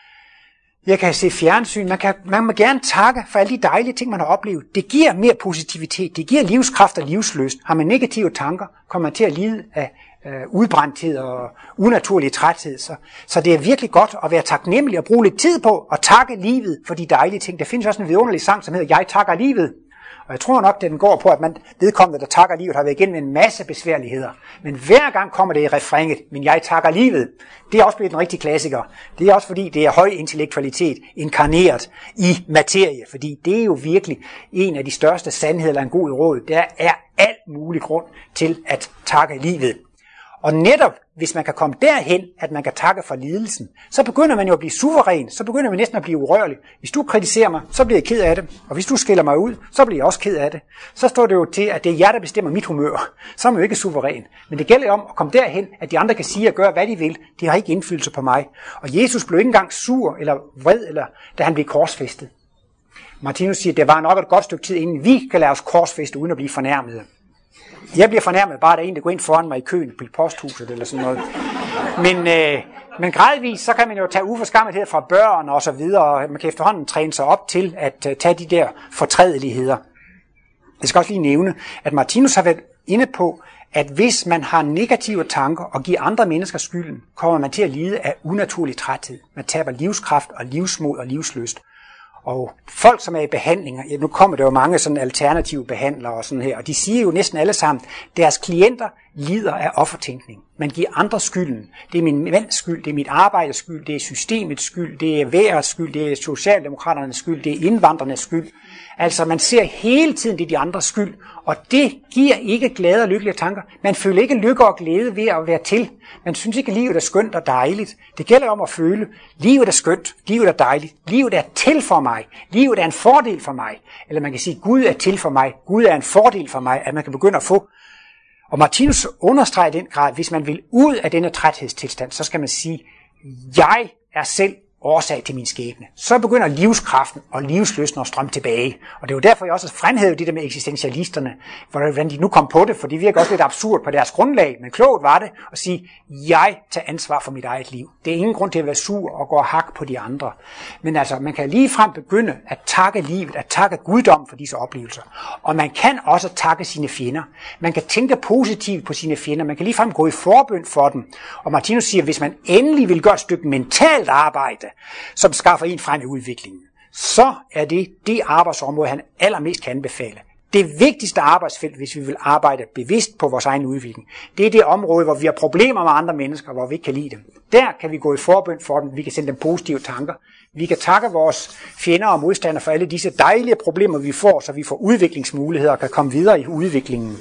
jeg kan se fjernsyn. Man, kan, man må gerne takke for alle de dejlige ting, man har oplevet. Det giver mere positivitet, det giver livskraft og livsløst. Har man negative tanker, kommer man til at lide af øh, udbrændthed og unaturlig træthed. Så, så det er virkelig godt at være taknemmelig og bruge lidt tid på at takke livet for de dejlige ting. Der findes også en vidunderlig sang, som hedder Jeg takker livet. Og jeg tror nok, det den går på, at man vedkommende, der takker livet, har været igennem en masse besværligheder. Men hver gang kommer det i refrænget, men jeg takker livet. Det er også blevet en rigtig klassiker. Det er også fordi, det er høj intellektualitet inkarneret i materie. Fordi det er jo virkelig en af de største sandheder, eller en god råd. Der er alt mulig grund til at takke livet. Og netop hvis man kan komme derhen, at man kan takke for lidelsen, så begynder man jo at blive suveræn, så begynder man næsten at blive urørlig. Hvis du kritiserer mig, så bliver jeg ked af det, og hvis du skiller mig ud, så bliver jeg også ked af det. Så står det jo til, at det er jer, der bestemmer mit humør. Så er man jo ikke suveræn. Men det gælder om at komme derhen, at de andre kan sige og gøre, hvad de vil. De har ikke indflydelse på mig. Og Jesus blev ikke engang sur eller vred, eller, da han blev korsfæstet. Martinus siger, at det var nok et godt stykke tid, inden vi kan lade os korsfæste uden at blive fornærmet. Jeg bliver fornærmet bare, at der er en, der går ind foran mig i køen på posthuset eller sådan noget. Men, øh, men gradvist, så kan man jo tage uforskammethed fra børn og så videre, og man kan efterhånden træne sig op til at øh, tage de der fortrædeligheder. Jeg skal også lige nævne, at Martinus har været inde på, at hvis man har negative tanker og giver andre mennesker skylden, kommer man til at lide af unaturlig træthed. Man taber livskraft og livsmod og livsløst. Og folk, som er i behandlinger, ja, nu kommer der jo mange sådan alternative behandlere og sådan her, og de siger jo næsten alle sammen, deres klienter lider af offertænkning. Man giver andre skylden. Det er min mands skyld, det er mit arbejdes skyld, det er systemets skyld, det er værets skyld, det er socialdemokraternes skyld, det er indvandrernes skyld. Altså, man ser hele tiden, det er de andres skyld, og det giver ikke glade og lykkelige tanker. Man føler ikke lykke og glæde ved at være til. Man synes ikke, at livet er skønt og dejligt. Det gælder om at føle, livet er skønt, livet er dejligt, livet er til for mig, livet er en fordel for mig. Eller man kan sige, Gud er til for mig, Gud er en fordel for mig, at man kan begynde at få og Martinus understreger den grad, hvis man vil ud af denne træthedstilstand, så skal man sige, jeg er selv årsag til min skæbne. Så begynder livskraften og livsløsningen at strømme tilbage. Og det er jo derfor, jeg også fremhævede det der med eksistentialisterne, hvordan de nu kom på det, for det virker også lidt absurd på deres grundlag, men klogt var det at sige, jeg tager ansvar for mit eget liv. Det er ingen grund til at være sur og gå og hak på de andre. Men altså, man kan lige frem begynde at takke livet, at takke guddom for disse oplevelser. Og man kan også takke sine fjender. Man kan tænke positivt på sine fjender. Man kan lige frem gå i forbøn for dem. Og Martinus siger, at hvis man endelig vil gøre et stykke mentalt arbejde, som skaffer en frem i udviklingen, så er det det arbejdsområde, han allermest kan anbefale. Det vigtigste arbejdsfelt, hvis vi vil arbejde bevidst på vores egen udvikling, det er det område, hvor vi har problemer med andre mennesker, hvor vi ikke kan lide dem. Der kan vi gå i forbøn for dem, vi kan sende dem positive tanker. Vi kan takke vores fjender og modstandere for alle disse dejlige problemer, vi får, så vi får udviklingsmuligheder og kan komme videre i udviklingen.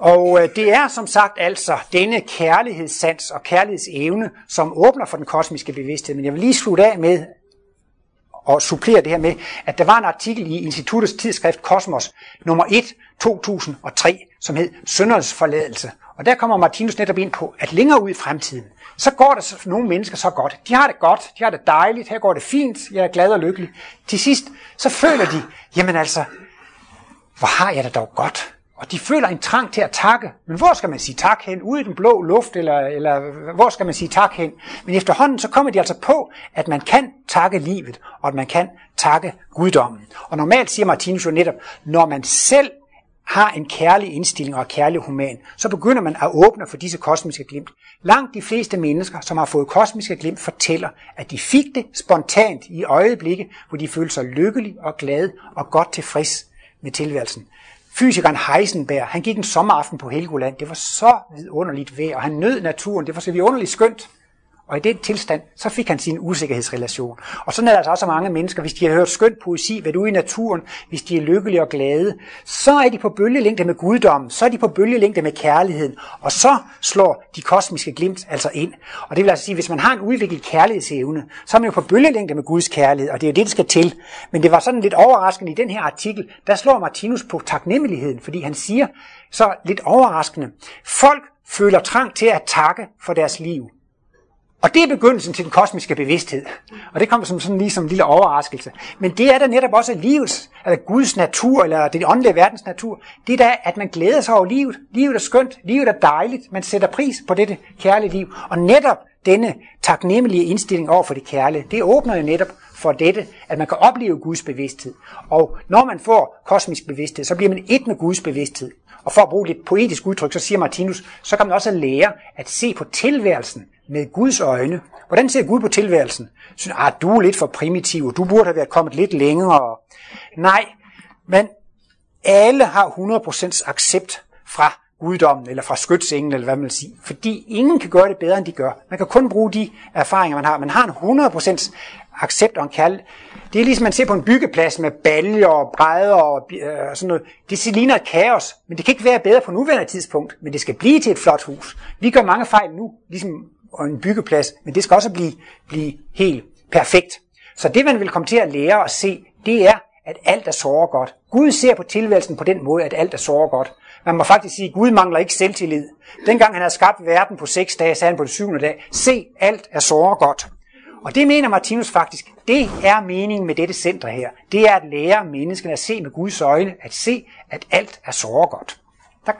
Og øh, det er som sagt altså denne kærlighedssans og kærlighedsevne, som åbner for den kosmiske bevidsthed. Men jeg vil lige slutte af med og supplere det her med, at der var en artikel i Instituttets tidsskrift Kosmos nummer 1 2003, som hed Sønderens forladelse. Og der kommer Martinus netop ind på, at længere ud i fremtiden, så går der nogle mennesker så godt. De har det godt, de har det dejligt, her går det fint, jeg er glad og lykkelig. Til sidst, så føler de, jamen altså, hvor har jeg det dog godt. Og de føler en trang til at takke. Men hvor skal man sige tak hen? Ude i den blå luft, eller, eller hvor skal man sige tak hen? Men efterhånden så kommer de altså på, at man kan takke livet, og at man kan takke guddommen. Og normalt siger Martinus jo netop, når man selv har en kærlig indstilling og er kærlig human, så begynder man at åbne for disse kosmiske glimt. Langt de fleste mennesker, som har fået kosmiske glimt, fortæller, at de fik det spontant i øjeblikke, hvor de følte sig lykkelige og glade og godt tilfreds med tilværelsen. Fysikeren Heisenberg, han gik en sommeraften på Helgoland. Det var så vidunderligt vejr, og han nød naturen. Det var så vidunderligt skønt. Og i den tilstand, så fik han sin usikkerhedsrelation. Og sådan er der altså også mange mennesker, hvis de har hørt skønt poesi, været ude i naturen, hvis de er lykkelige og glade, så er de på bølgelængde med guddommen, så er de på bølgelængde med kærligheden, og så slår de kosmiske glimt altså ind. Og det vil altså sige, hvis man har en udviklet kærlighedsevne, så er man jo på bølgelængde med Guds kærlighed, og det er jo det, der skal til. Men det var sådan lidt overraskende i den her artikel, der slår Martinus på taknemmeligheden, fordi han siger så lidt overraskende, folk føler trang til at takke for deres liv. Og det er begyndelsen til den kosmiske bevidsthed. Og det kommer som sådan lige som en lille overraskelse. Men det er da netop også livets, eller Guds natur, eller det åndelige verdens natur. Det er da, at man glæder sig over livet. Livet er skønt, livet er dejligt. Man sætter pris på dette kærlige liv. Og netop denne taknemmelige indstilling over for det kærlige, det åbner jo netop for dette, at man kan opleve Guds bevidsthed. Og når man får kosmisk bevidsthed, så bliver man et med Guds bevidsthed. Og for at bruge lidt poetisk udtryk, så siger Martinus, så kan man også lære at se på tilværelsen med Guds øjne. Hvordan ser Gud på tilværelsen? Synes, ah, du er lidt for primitiv, du burde have været kommet lidt længere. Nej, men alle har 100% accept fra guddommen, eller fra skytsengen, eller hvad man vil sige. Fordi ingen kan gøre det bedre, end de gør. Man kan kun bruge de erfaringer, man har. Man har en 100% accept og en kald. Det er ligesom man ser på en byggeplads med baljer og brædder og øh, sådan noget. Det ligner et kaos, men det kan ikke være bedre på nuværende tidspunkt, men det skal blive til et flot hus. Vi gør mange fejl nu, ligesom og en byggeplads, men det skal også blive, blive helt perfekt. Så det, man vil komme til at lære og se, det er, at alt er såre godt. Gud ser på tilværelsen på den måde, at alt er såre godt. Man må faktisk sige, at Gud mangler ikke selvtillid. Dengang han havde skabt verden på seks dage, sagde han på det syvende dag, se, alt er såre godt. Og det mener Martinus faktisk, det er meningen med dette center her. Det er at lære menneskene at se med Guds øjne, at se, at alt er såre godt. Tak.